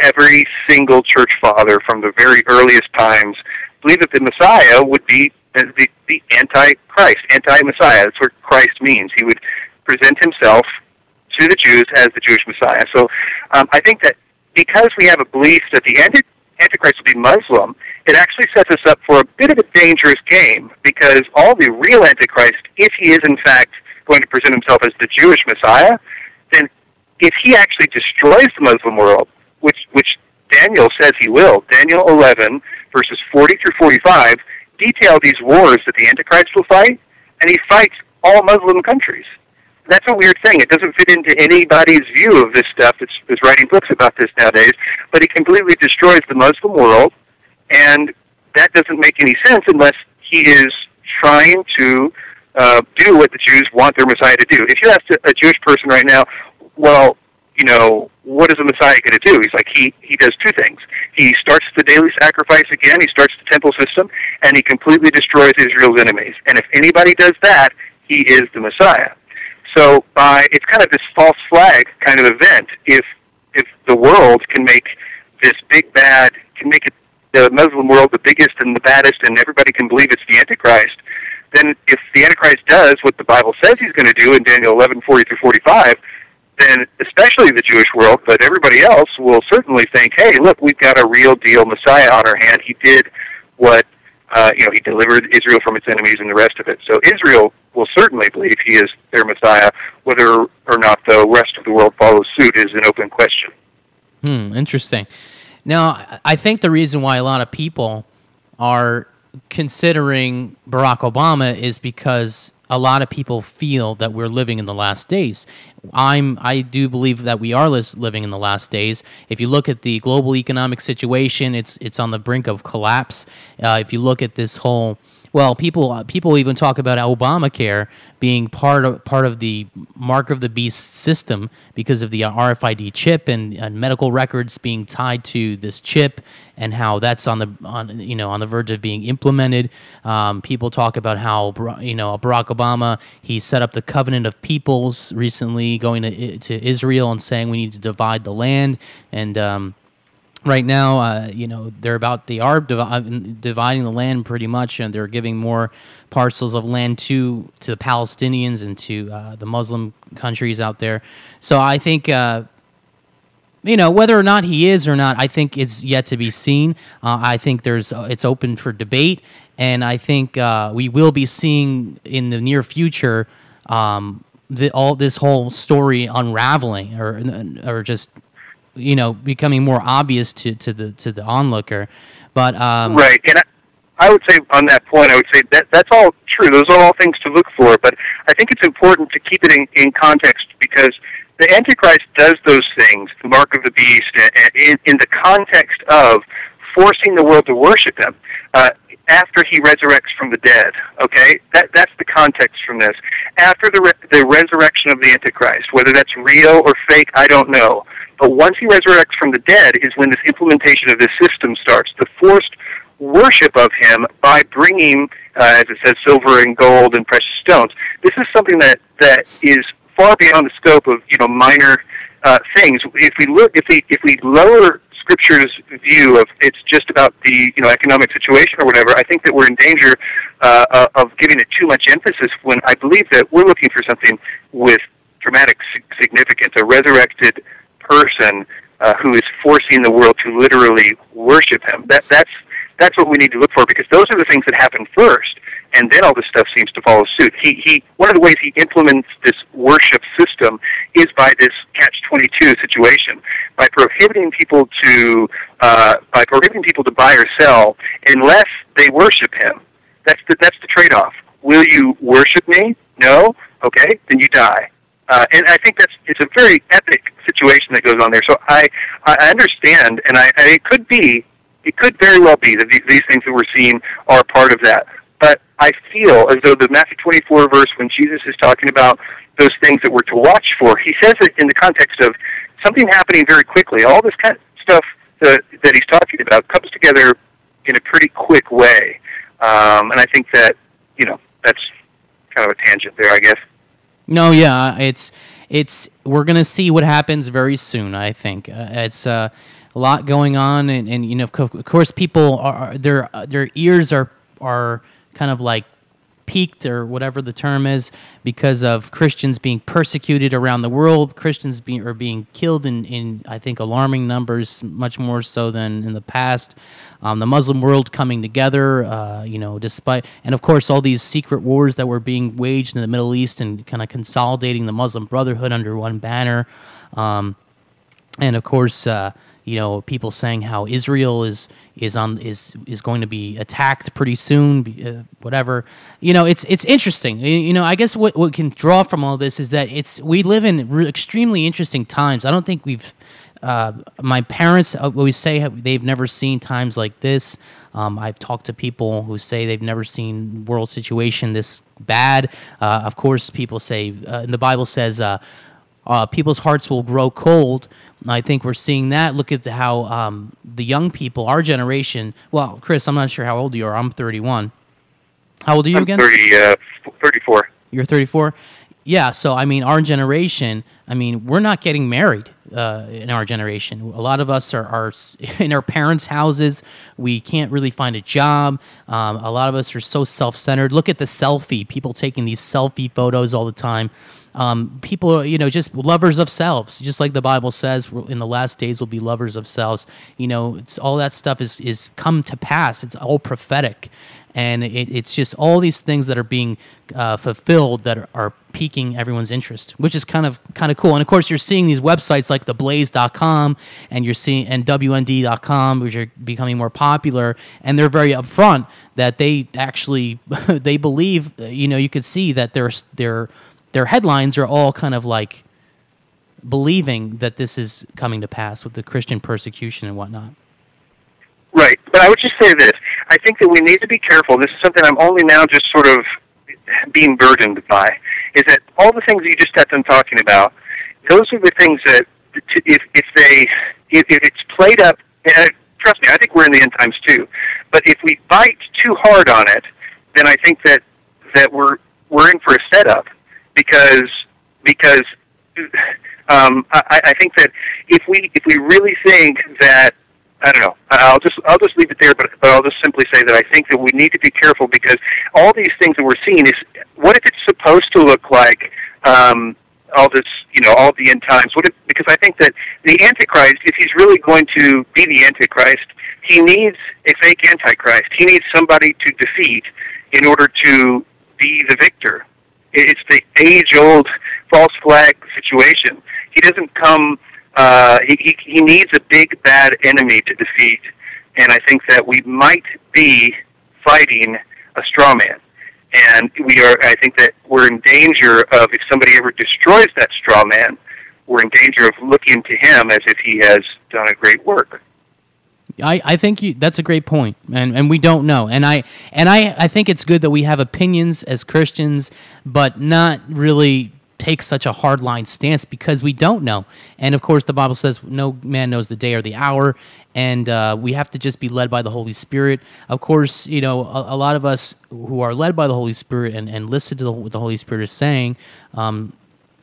Every single church father from the very earliest times believe that the Messiah would be the, the, anti-Christ, anti-Messiah. That's what Christ means. He would present himself to the Jews as the Jewish Messiah. So um, I think that because we have a belief that the anti- Antichrist will be Muslim, it actually sets us up for a bit of a dangerous game because all the real Antichrist, if he is in fact going to present himself as the Jewish Messiah, then if he actually destroys the Muslim world, which which Daniel says he will, Daniel 11 verses 40 through 45 detail these wars that the Antichrist will fight, and he fights all Muslim countries. That's a weird thing. It doesn't fit into anybody's view of this stuff that's, that's writing books about this nowadays, but he completely destroys the Muslim world, and that doesn't make any sense unless he is trying to uh, do what the Jews want their Messiah to do. If you ask a Jewish person right now, well, you know, what is the Messiah going to do? He's like, he, he does two things. He starts the daily sacrifice again, he starts the temple system, and he completely destroys Israel's enemies. And if anybody does that, he is the Messiah. So by it's kind of this false flag kind of event. If if the world can make this big bad can make it the Muslim world the biggest and the baddest, and everybody can believe it's the Antichrist, then if the Antichrist does what the Bible says he's going to do in Daniel eleven forty through forty five, then especially the Jewish world, but everybody else will certainly think, hey, look, we've got a real deal Messiah on our hand. He did what uh, you know, he delivered Israel from its enemies and the rest of it. So Israel will certainly believe he is their Messiah. Whether or not the rest of the world follows suit is an open question. Hmm, interesting. Now, I- I think the reason why a lot of people are considering Barack Obama is because a lot of people feel that we're living in the last days. I'm I do believe that we are living in the last days. If you look at the global economic situation, it's it's on the brink of collapse. Uh, if you look at this whole Well, people uh, people even talk about Obamacare being part of part of the mark of the beast system because of the uh, RFID chip and, and medical records being tied to this chip and how that's on the on you know on the verge of being implemented. Um, people talk about how you know Barack Obama he set up the covenant of peoples recently, going to to Israel and saying we need to divide the land and. Um, right now, uh, you know, they're about they are divi- dividing the land pretty much, and they're giving more parcels of land to to the Palestinians and to uh, the Muslim countries out there. So I think. Uh, you know whether or not he is or not, I think it's yet to be seen. Uh, I think there's uh, it's open for debate, and I think uh, we will be seeing in the near future um, the, all this whole story unraveling, or or just you know becoming more obvious to, to the to the onlooker. But um, right, and I, I would say on that point, I would say that that's all true. Those are all things to look for. But I think it's important to keep it in, in context because the Antichrist does those things, the mark of the beast, in, in the context of forcing the world to worship him. Uh, after he resurrects from the dead, okay, that that's the context from this. After the re- the resurrection of the Antichrist, whether that's real or fake, I don't know. But once he resurrects from the dead, is when this implementation of this system starts. The forced worship of him by bringing, uh, as it says, silver and gold and precious stones. This is something that that is far beyond the scope of you know minor uh, things. If we look, if we if we lower Scripture's view of it's just about the you know economic situation or whatever, I think that we're in danger uh, uh of giving it too much emphasis. When I believe that we're looking for something with dramatic significance, a resurrected person uh, who is forcing the world to literally worship him. That that's that's what we need to look for because those are the things that happen first and then all this stuff seems to follow suit. He, he, one of the ways he implements this worship system is by this catch-22 situation, by prohibiting people to, uh, by prohibiting people to buy or sell unless they worship him. That's the, that's the trade-off. Will you worship me? No? Okay, then you die. Uh, and I think that's it's a very epic situation that goes on there. So I I understand, and I and it could be, it could very well be that these, these things that we're seeing are part of that. But I feel as though the Matthew 24 verse, when Jesus is talking about those things that we're to watch for, he says it in the context of something happening very quickly. All this kind of stuff that, that he's talking about comes together in a pretty quick way. Um, and I think that, you know, that's kind of a tangent there, I guess. No, yeah, it's it's we're gonna see what happens very soon. I think uh, it's uh, a lot going on, and, and you know, of course, people are their their ears are are kind of like peaked or whatever the term is because of Christians being persecuted around the world. Christians being are being killed in, in I think alarming numbers, much more so than in the past. Um, the Muslim world coming together, uh, you know, despite and of course all these secret wars that were being waged in the Middle East and kind of consolidating the Muslim Brotherhood under one banner, um, and of course. Uh, you know, people saying how Israel is is on is is going to be attacked pretty soon, uh, whatever. You know, it's it's interesting. You know, I guess what what can draw from all this is that it's we live in re- extremely interesting times. I don't think we've. Uh, my parents always say they've never seen times like this. Um, I've talked to people who say they've never seen world situation this bad. Uh, of course, people say, uh, the Bible says, uh, uh, people's hearts will grow cold. I think we're seeing that. Look at how um, the young people, our generation. Well, Chris, I'm not sure how old you are. I'm 31. How old are you I'm again? 30, uh, 34. You're 34. Yeah. So I mean, our generation. I mean, we're not getting married uh, in our generation. A lot of us are, are in our parents' houses. We can't really find a job. Um, a lot of us are so self-centered. Look at the selfie. People taking these selfie photos all the time um, people are, you know, just lovers of selves, just like the Bible says. In the last days, will be lovers of selves. You know, it's all that stuff is is come to pass. It's all prophetic, and it, it's just all these things that are being uh, fulfilled that are, are, piquing everyone's interest, which is kind of kind of cool. And of course, you're seeing these websites like theblaze.com and you're seeing and WND.com, which are becoming more popular, and they're very upfront that they actually they believe. You know, you could see that they're they're their headlines are all kind of like believing that this is coming to pass with the Christian persecution and whatnot. Right, but I would just say this: I think that we need to be careful. This is something I'm only now just sort of being burdened by. Is that all the things you just got done talking about? Those are the things that if if they if, if it's played up. And trust me, I think we're in the end times too. But if we bite too hard on it, then I think that that we're we're in for a setup because because um, I, I think that if we if we really think that I don't know. I'll just I'll just leave it there, but, but I'll just simply say that I think that we need to be careful because all these things that we're seeing is what if it's supposed to look like um, all this, you know, all the end times? What if, because I think that the Antichrist, if he's really going to be the Antichrist, he needs a fake Antichrist. He needs somebody to defeat in order to be the victor. It's the age-old false flag situation. He doesn't come uh, he, he, he needs a big bad enemy to defeat, and I think that we might be fighting a straw man. And we are. I think that we're in danger of if somebody ever destroys that straw man, we're in danger of looking to him as if he has done a great work. I, I think you, that's a great point, and and we don't know, and I and I, I think it's good that we have opinions as Christians, but not really take such a hardline stance because we don't know. And of course, the Bible says no man knows the day or the hour, and uh, we have to just be led by the Holy Spirit. Of course, you know, a, a, lot of us who are led by the Holy Spirit and, and listen to the, what the Holy Spirit is saying, um,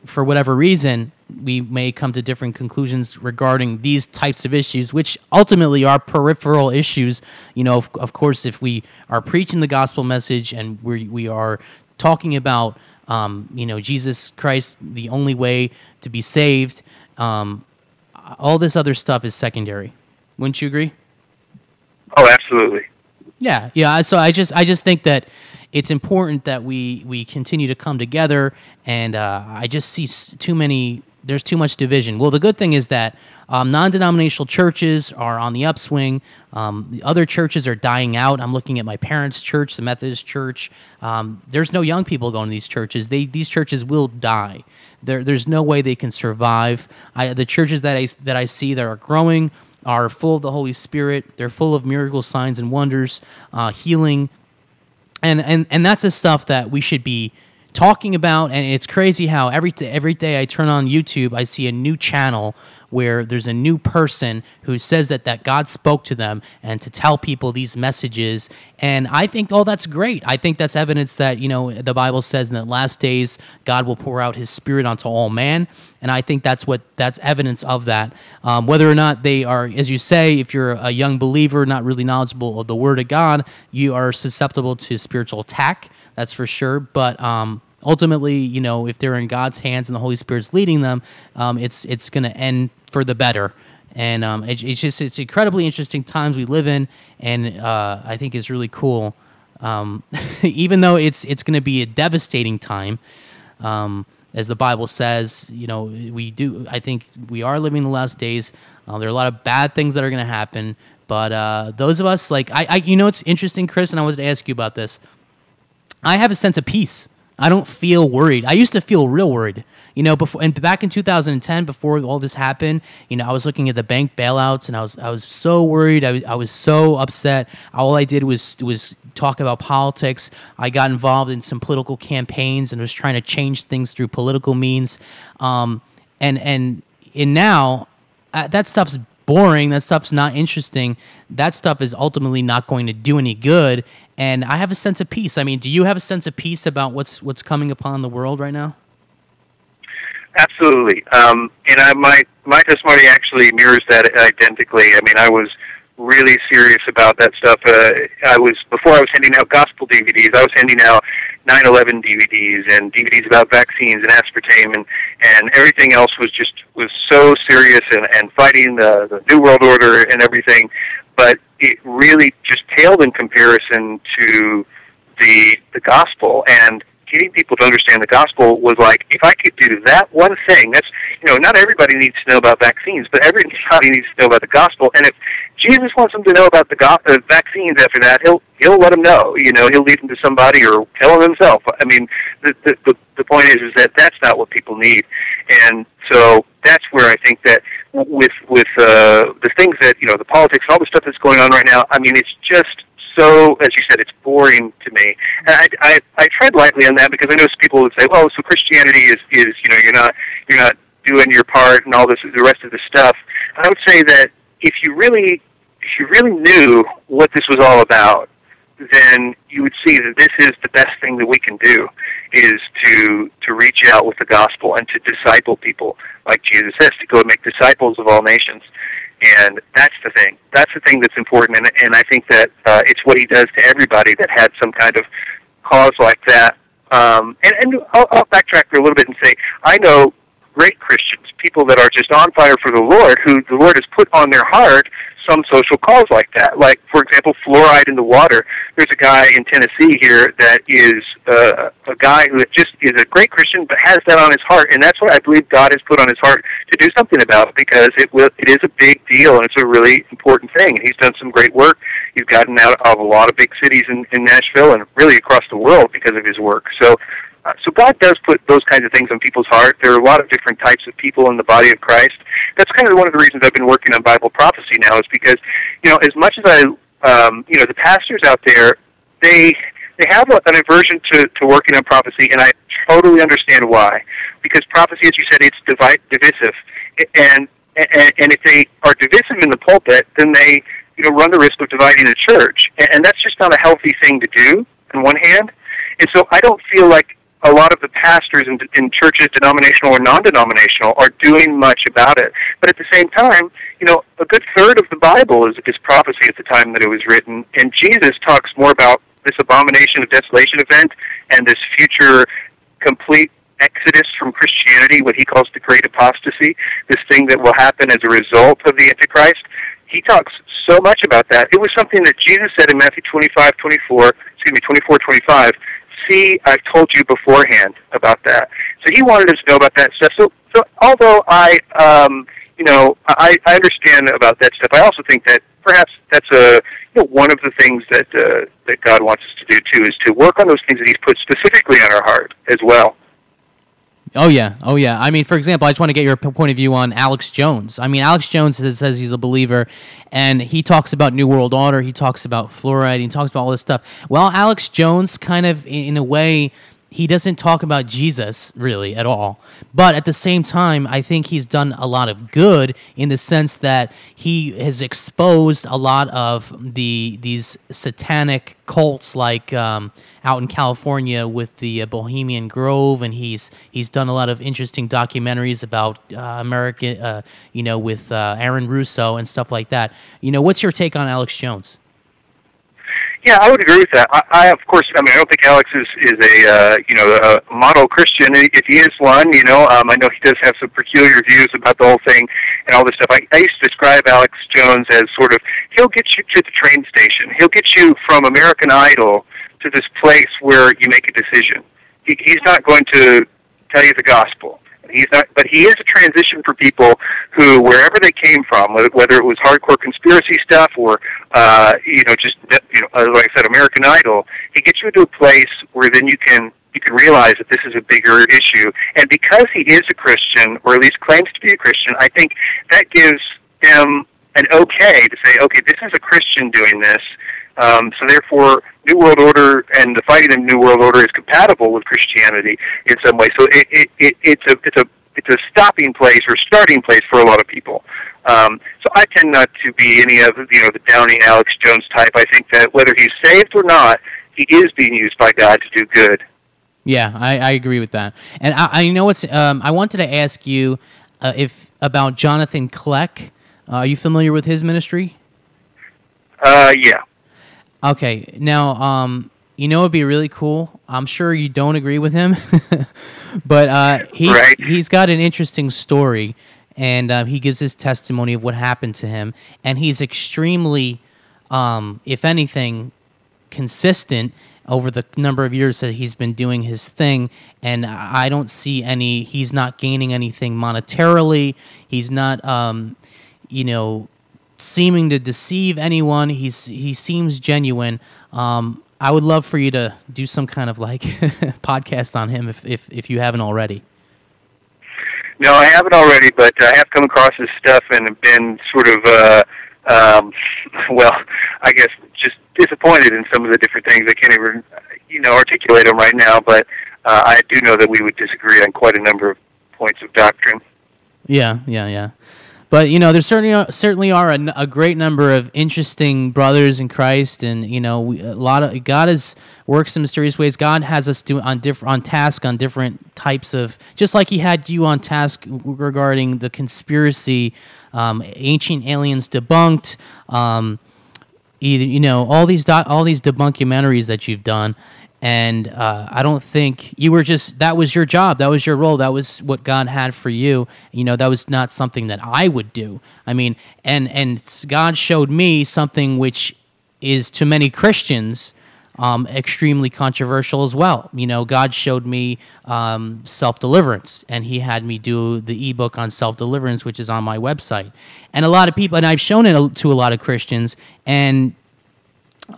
for whatever reason, we may come to different conclusions regarding these types of issues, which ultimately are peripheral issues. You know, of, of course, if we are preaching the gospel message and we, we are talking about um, you know, Jesus Christ, the only way to be saved. Um, all this other stuff is secondary. Wouldn't you agree? Oh, absolutely. Yeah, yeah. So I just, I just think that it's important that we we continue to come together, and uh, I just see too many. There's too much division. Well, the good thing is that um, non-denominational churches are on the upswing. Um, the other churches are dying out. I'm looking at my parents' church, the Methodist Church. Um, there's no young people going to these churches. They these churches will die. There, there's no way they can survive. I, the churches that I that I see that are growing are full of the Holy Spirit. They're full of miracles, signs, and wonders, uh, healing, and and and that's the stuff that we should be talking about. And it's crazy how every every day I turn on YouTube, I see a new channel where there's a new person who says that that God spoke to them and to tell people these messages. And I think, oh, that's great. I think that's evidence that you know the Bible says in the last days God will pour out His Spirit onto all man. And I think that's what that's evidence of that. Um, whether or not they are, as you say, if you're a young believer, not really knowledgeable of the Word of God, you are susceptible to spiritual attack. That's for sure. But um, ultimately, you know, if they're in God's hands and the Holy Spirit's leading them, um, it's it's going to end for the better. And um, it, it's just it's incredibly interesting times we live in, and uh, I think it's really cool. Um, even though it's it's going to be a devastating time, um, as the Bible says, you know, we do. I think we are living the last days. Uh, there are a lot of bad things that are going to happen, but uh, those of us like I, I, you know, it's interesting, Chris, and I wanted to ask you about this. I have a sense of peace. I don't feel worried. I used to feel real worried. You know, before and back in 2010, before all this happened, you know, I was looking at the bank bailouts and I was I was so worried. I was, I was so upset. All I did was was talk about politics. I got involved in some political campaigns and was trying to change things through political means. Um, and and and now uh, that stuff's boring. That stuff's not interesting. That stuff is ultimately not going to do any good. And I have a sense of peace. I mean, do you have a sense of peace about what's what's coming upon the world right now? Absolutely. Um, and I, my my testimony actually mirrors that identically. I mean, I was really serious about that stuff. Uh, I was before I was handing out gospel DVDs. I was handing out 9/11 DVDs and DVDs about vaccines and aspartame and and everything else was just was so serious and and fighting the the new world order and everything. But it really just paled in comparison to the the gospel and getting people to understand the gospel was like, if I could do that one thing, that's, you know, not everybody needs to know about vaccines, but everybody needs to know about the gospel. And if Jesus wants them to know about the go- uh, vaccines after that, he'll he'll let them know. You know, he'll lead them to somebody or tell them himself. I mean, the the the, the point is is that that's not what people need, and so that's where I think that with with uh, the things that you know, the politics, all the stuff that's going on right now. I mean, it's just so, as you said, it's boring to me. And I, I, I tread lightly on that because I know some people would say, "Well, so Christianity is, is you know, you're not, you're not doing your part and all this, the rest of the stuff." And I would say that if you really, if you really knew what this was all about, then you would see that this is the best thing that we can do is to to reach out with the gospel and to disciple people like Jesus says to go and make disciples of all nations. And that's the thing. That's the thing that's important. And and I think that uh, it's what he does to everybody that had some kind of cause like that. Um and and I'll, I'll backtrack for a little bit and say I know great Christians people that are just on fire for the Lord who the Lord has put on their heart some social cause like that. Like, for example, fluoride in the water. There's a guy in Tennessee here that is uh, a guy who just is a great Christian, but has that on his heart, and that's what I believe God has put on his heart to do something about because it will. It is a big deal, and it's a really important thing. And he's done some great work. He's gotten out of a lot of big cities in, in Nashville and really across the world because of his work. So uh, so God does put those kinds of things on people's heart. There are a lot of different types of people in the body of Christ. That's kind of one of the reasons I've been working on Bible prophecy now is because, you know, as much as I, um, you know, the pastors out there, they they have a, an aversion to, to working on prophecy, and I totally understand why. Because prophecy, as you said, it's divide, divisive, and, and and if they are divisive in the pulpit, then they you know run the risk of dividing the church, and, and that's just not a healthy thing to do. On one hand, and so I don't feel like a lot of the pastors in, in churches, denominational or non-denominational, are doing much about it. But at the same time, you know, a good third of the Bible is, is prophecy at the time that it was written, and Jesus talks more about this abomination of desolation event and this future complete exodus from Christianity, what he calls the great apostasy, this thing that will happen as a result of the Antichrist. He talks so much about that. It was something that Jesus said in Matthew 25, 24, excuse me, 24, 25, see, I've told you beforehand about that. So he wanted us to know about that stuff. So, so although I, um, you know, I, I understand about that stuff, I also think that perhaps that's a you know, one of the things that uh, that God wants us to do too is to work on those things that He's put specifically on our heart as well. Oh yeah, oh yeah. I mean, for example, I just want to get your point of view on Alex Jones. I mean, Alex Jones says, he's a believer, and he talks about New World Order. He talks about fluoride. He talks about all this stuff. Well, Alex Jones, kind of in a way, he doesn't talk about Jesus really at all. But at the same time, I think he's done a lot of good in the sense that he has exposed a lot of the these satanic cults, like um, out in California with the uh, Bohemian Grove, and he's he's done a lot of interesting documentaries about uh, American, uh, you know, with uh, Aaron Russo and stuff like that. You know, what's your take on Alex Jones? Yeah, I would agree with that. I, I of course, I mean, I don't think Alex is is a uh, you know a model Christian. If he is one, you know, um, I know he does have some peculiar views about the whole thing and all this stuff. I, I used to describe Alex Jones as sort of he'll get you to the train station. He'll get you from American Idol to this place where you make a decision. He, he's not going to tell you the gospel. He's not, but he is a transition for people who, wherever they came from, whether it was hardcore conspiracy stuff or, uh, you know, just you know, like I said, American Idol. He gets you into a place where then you can you can realize that this is a bigger issue. And because he is a Christian, or at least claims to be a Christian, I think that gives them an okay to say, okay, this is a Christian doing this. Um, so therefore, New World Order and the fighting of New World Order is compatible with Christianity in some way. So it, it, it, it's a it's a it's a stopping place or starting place for a lot of people. Um, so I tend not to be any of you know the downing Alex Jones type. I think that whether he's saved or not, he is being used by God to do good. Yeah, I, I agree with that. And I, I know it's. Um, I wanted to ask you uh, if about Jonathan Kleck. Uh, are you familiar with his ministry? Uh, yeah. Okay. Now, um, you know, it'd be really cool. I'm sure you don't agree with him, but uh, he's right. he's got an interesting story, and uh, he gives his testimony of what happened to him, and he's extremely, um, if anything, consistent over the number of years that he's been doing his thing and i don't see any he's not gaining anything monetarily he's not um, you know seeming to deceive anyone. He's he seems genuine. Um, I would love for you to do some kind of like podcast on him if, if if you haven't already. No, I haven't already, but I have come across his stuff and have been sort of uh, um, well, I guess just disappointed in some of the different things. I can't even, you know, articulate them right now, but uh, I do know that we would disagree on quite a number of points of doctrine. Yeah, yeah, yeah. But you know, there certainly are, certainly are a, a great number of interesting brothers in Christ, and you know, we, a lot of God is works in mysterious ways. God has us do on different on task on different types of, just like He had you on task regarding the conspiracy, um, ancient aliens debunked. Um, either you know all these all these debunkumentaries that you've done and uh, i don't think you were just that was your job that was your role that was what god had for you you know that was not something that i would do i mean and and god showed me something which is to many christians um, extremely controversial as well. You know, God showed me um, self deliverance, and He had me do the ebook on self deliverance, which is on my website. And a lot of people, and I've shown it to a lot of Christians, and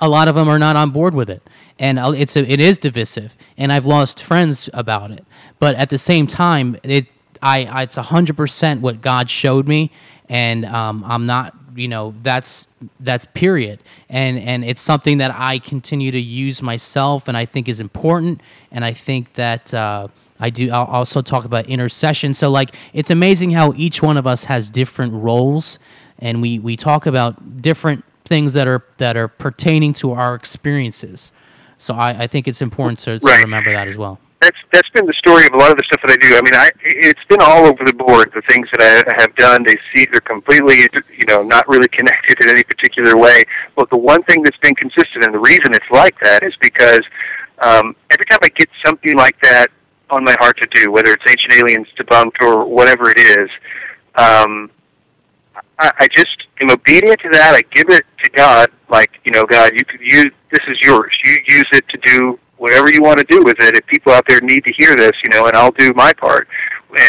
a lot of them are not on board with it and it's a, it is divisive and i've lost friends about it. But at the same time it i, I it's 100% what god showed me and um, i'm not you know that's that's period. And and it's something that i continue to use myself and i think is important and i think that uh, i do i'll also talk about intercession. So like it's amazing how each one of us has different roles and we we talk about different things that are that are pertaining to our experiences. So I, I think it's important to, to Right. remember that as well. That's that's been the story of a lot of the stuff that I do. I mean, I it's been all over the board. The things that I have done, they see they're completely, you know, not really connected in any particular way. But the one thing that's been consistent, and the reason it's like that, is because um, every time I get something like that on my heart to do, whether it's ancient aliens debunked or whatever it is, um, I, I just am obedient to that. I give it to God, like you know, God, you could use this is yours. You use it to do whatever you want to do with it. If people out there need to hear this, you know, and I'll do my part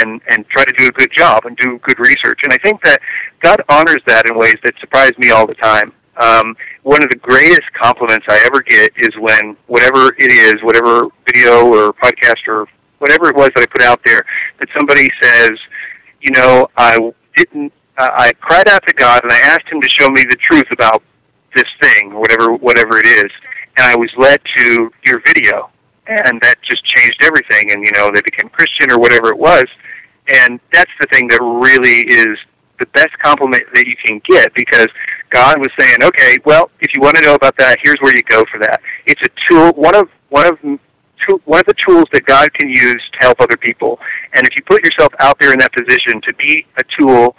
and and try to do a good job and do good research. And I think that God honors that in ways that surprise me all the time. Um, one of the greatest compliments I ever get is when whatever it is, whatever video or podcast or whatever it was that I put out there, that somebody says, you know, I didn't. I cried out to God and I asked Him to show me the truth about this thing, whatever whatever it is, and I was led to your video, and that just changed everything. And you know, they became Christian or whatever it was, and that's the thing that really is the best compliment that you can get because God was saying, okay, well, if you want to know about that, here's where you go for that. It's a tool, one of one of tool, one of the tools that God can use to help other people. And if you put yourself out there in that position to be a tool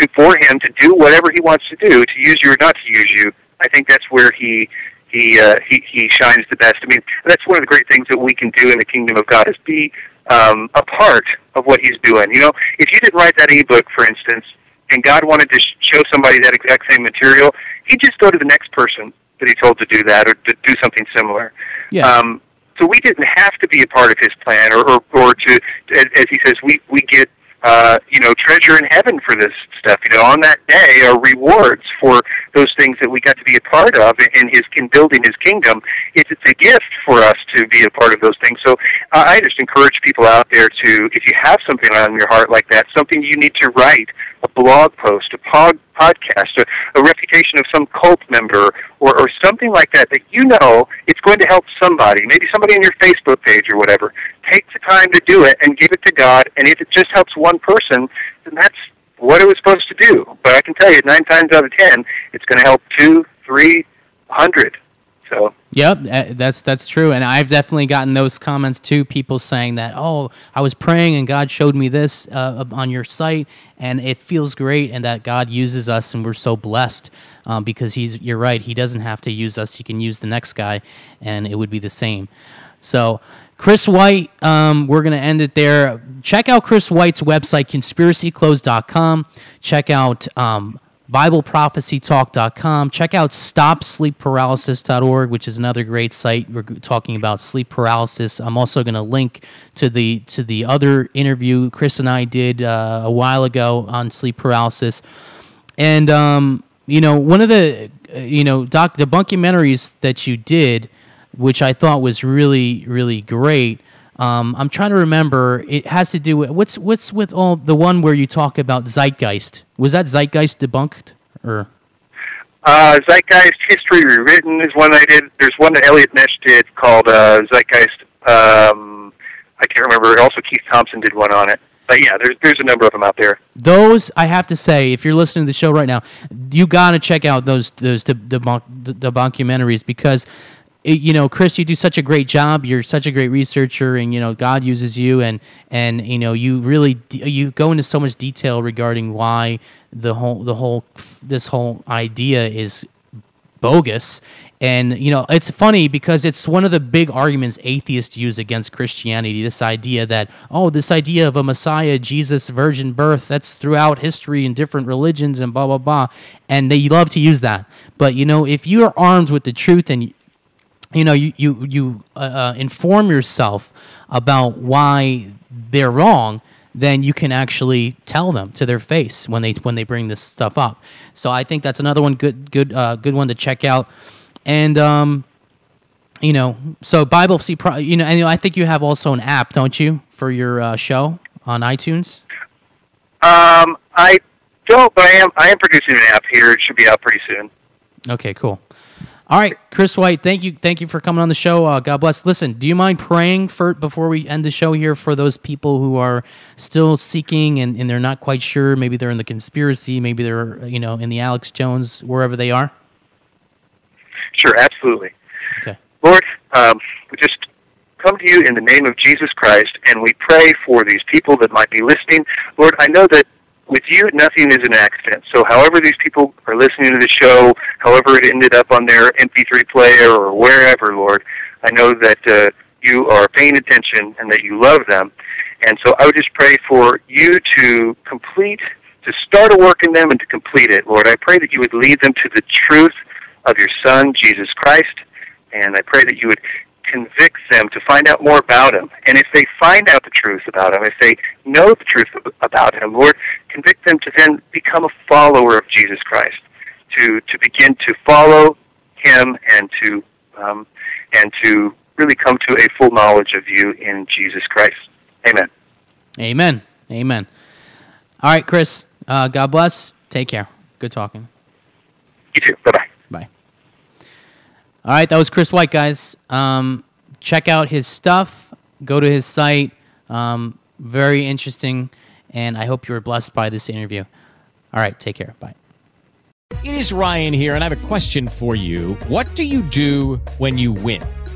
to for Him to do whatever He wants to do, to use you or not to use you, I think that's where He he uh, he he shines the best. I mean, that's one of the great things that we can do in the kingdom of God is be um, a part of what He's doing. You know, if you didn't write that ebook, for instance, and God wanted to show somebody that exact same material, He'd just go to the next person that He told to do that or to do something similar. Yeah. Um, so we didn't have to be a part of His plan, or or, or to, as, as He says, we we get uh, you know, treasure in heaven for this stuff. You know, on that day are rewards for those things that we got to be a part of in his in building his kingdom. It's it's a gift for us to be a part of those things. So uh, I just encourage people out there to, if you have something on your heart like that, something you need to write, a blog post, a pod, podcast, a, a reputation of some cult member, or, or something like that that you know it's going to help somebody, maybe somebody on your Facebook page or whatever. Take the time to do it and give it to God. And if it just helps one person, then that's what it was supposed to do. But I can tell you, nine times out of ten, it's going to help two, three, hundred. Yep, uh, that's that's true, and I've definitely gotten those comments too. People saying that, "Oh, I was praying and God showed me this uh, on your site, and it feels great, and that God uses us, and we're so blessed um, because He's. You're right. He doesn't have to use us. He can use the next guy, and it would be the same. So, Chris White, um, we're going to end it there. Check out Chris White's website, conspiracyclothes.com. Check out um, BibleProphecyTalk.com. Check out StopSleepParalysis.org, which is another great site. We're talking about sleep paralysis. I'm also going to link to the to the other interview Chris and I did uh, a while ago on sleep paralysis. And um, you know, one of the uh, you know doc the documentaries that you did, which I thought was really really great. Um, I'm trying to remember. It has to do with what's what's with all the one where you talk about zeitgeist. Was that zeitgeist debunked or? Uh, Zeitgeist History Rewritten is one I did. There's one that Elliott Nesch did called uh, Zeitgeist. Um, I can't remember. Also, Keith Thompson did one on it. But yeah, there's there's a number of them out there. Those I have to say, if you're listening to the show right now, you gotta check out those those the documentaries because. It, you know, Chris, you do such a great job. You're such a great researcher, and you know God uses you, and and you know you really you go into so much detail regarding why the whole the whole this whole idea is bogus. And you know it's funny because it's one of the big arguments atheists use against christianity this idea that oh this idea of a messiah jesus virgin birth that's throughout history in different religions and blah blah blah. And they love to use that. But you know if you are armed with the truth and you know you you, you uh, uh, inform yourself about why they're wrong then you can actually tell them to their face when they when they bring this stuff up. So I think that's another one good good uh, good one to check out. And um, you know, so Bible see, pro, you know, and you know, I think you have also an app, don't you, for your uh, show on iTunes? Um, I don't, but I am I am producing an app here. It should be out pretty soon. Okay, cool. All right, Chris White, thank you, thank you for coming on the show. Uh, God bless. Listen, do you mind praying for before we end the show here for those people who are still seeking and, and they're not quite sure? Maybe they're in the conspiracy, maybe they're you know in the Alex Jones wherever they are. Sure, absolutely. Okay. Lord, um, we just come to you in the name of Jesus Christ, and we pray for these people that might be listening. Lord, I know that with you, nothing is an accident. So, however these people are listening to the show, however it ended up on their MP3 player or wherever, Lord, I know that uh, you are paying attention and that you love them. And so, I would just pray for you to complete, to start a work in them and to complete it, Lord. I pray that you would lead them to the truth of your Son, Jesus Christ, and I pray that you would convict them to find out more about him. And if they find out the truth about him, if they know the truth about him, Lord, convict them to then become a follower of Jesus Christ, to to begin to follow him and to um, and to really come to a full knowledge of you in Jesus Christ. Amen. Amen. Amen. All right, Chris. Uh, God bless. Take care. Good talking. You too. Bye bye. All right, that was Chris White, guys. Um, check out his stuff. Go to his site. Um, very interesting, and I hope you were blessed by this interview. All right, take care. Bye. It is Ryan here, and I have a question for you. What do you do when you win?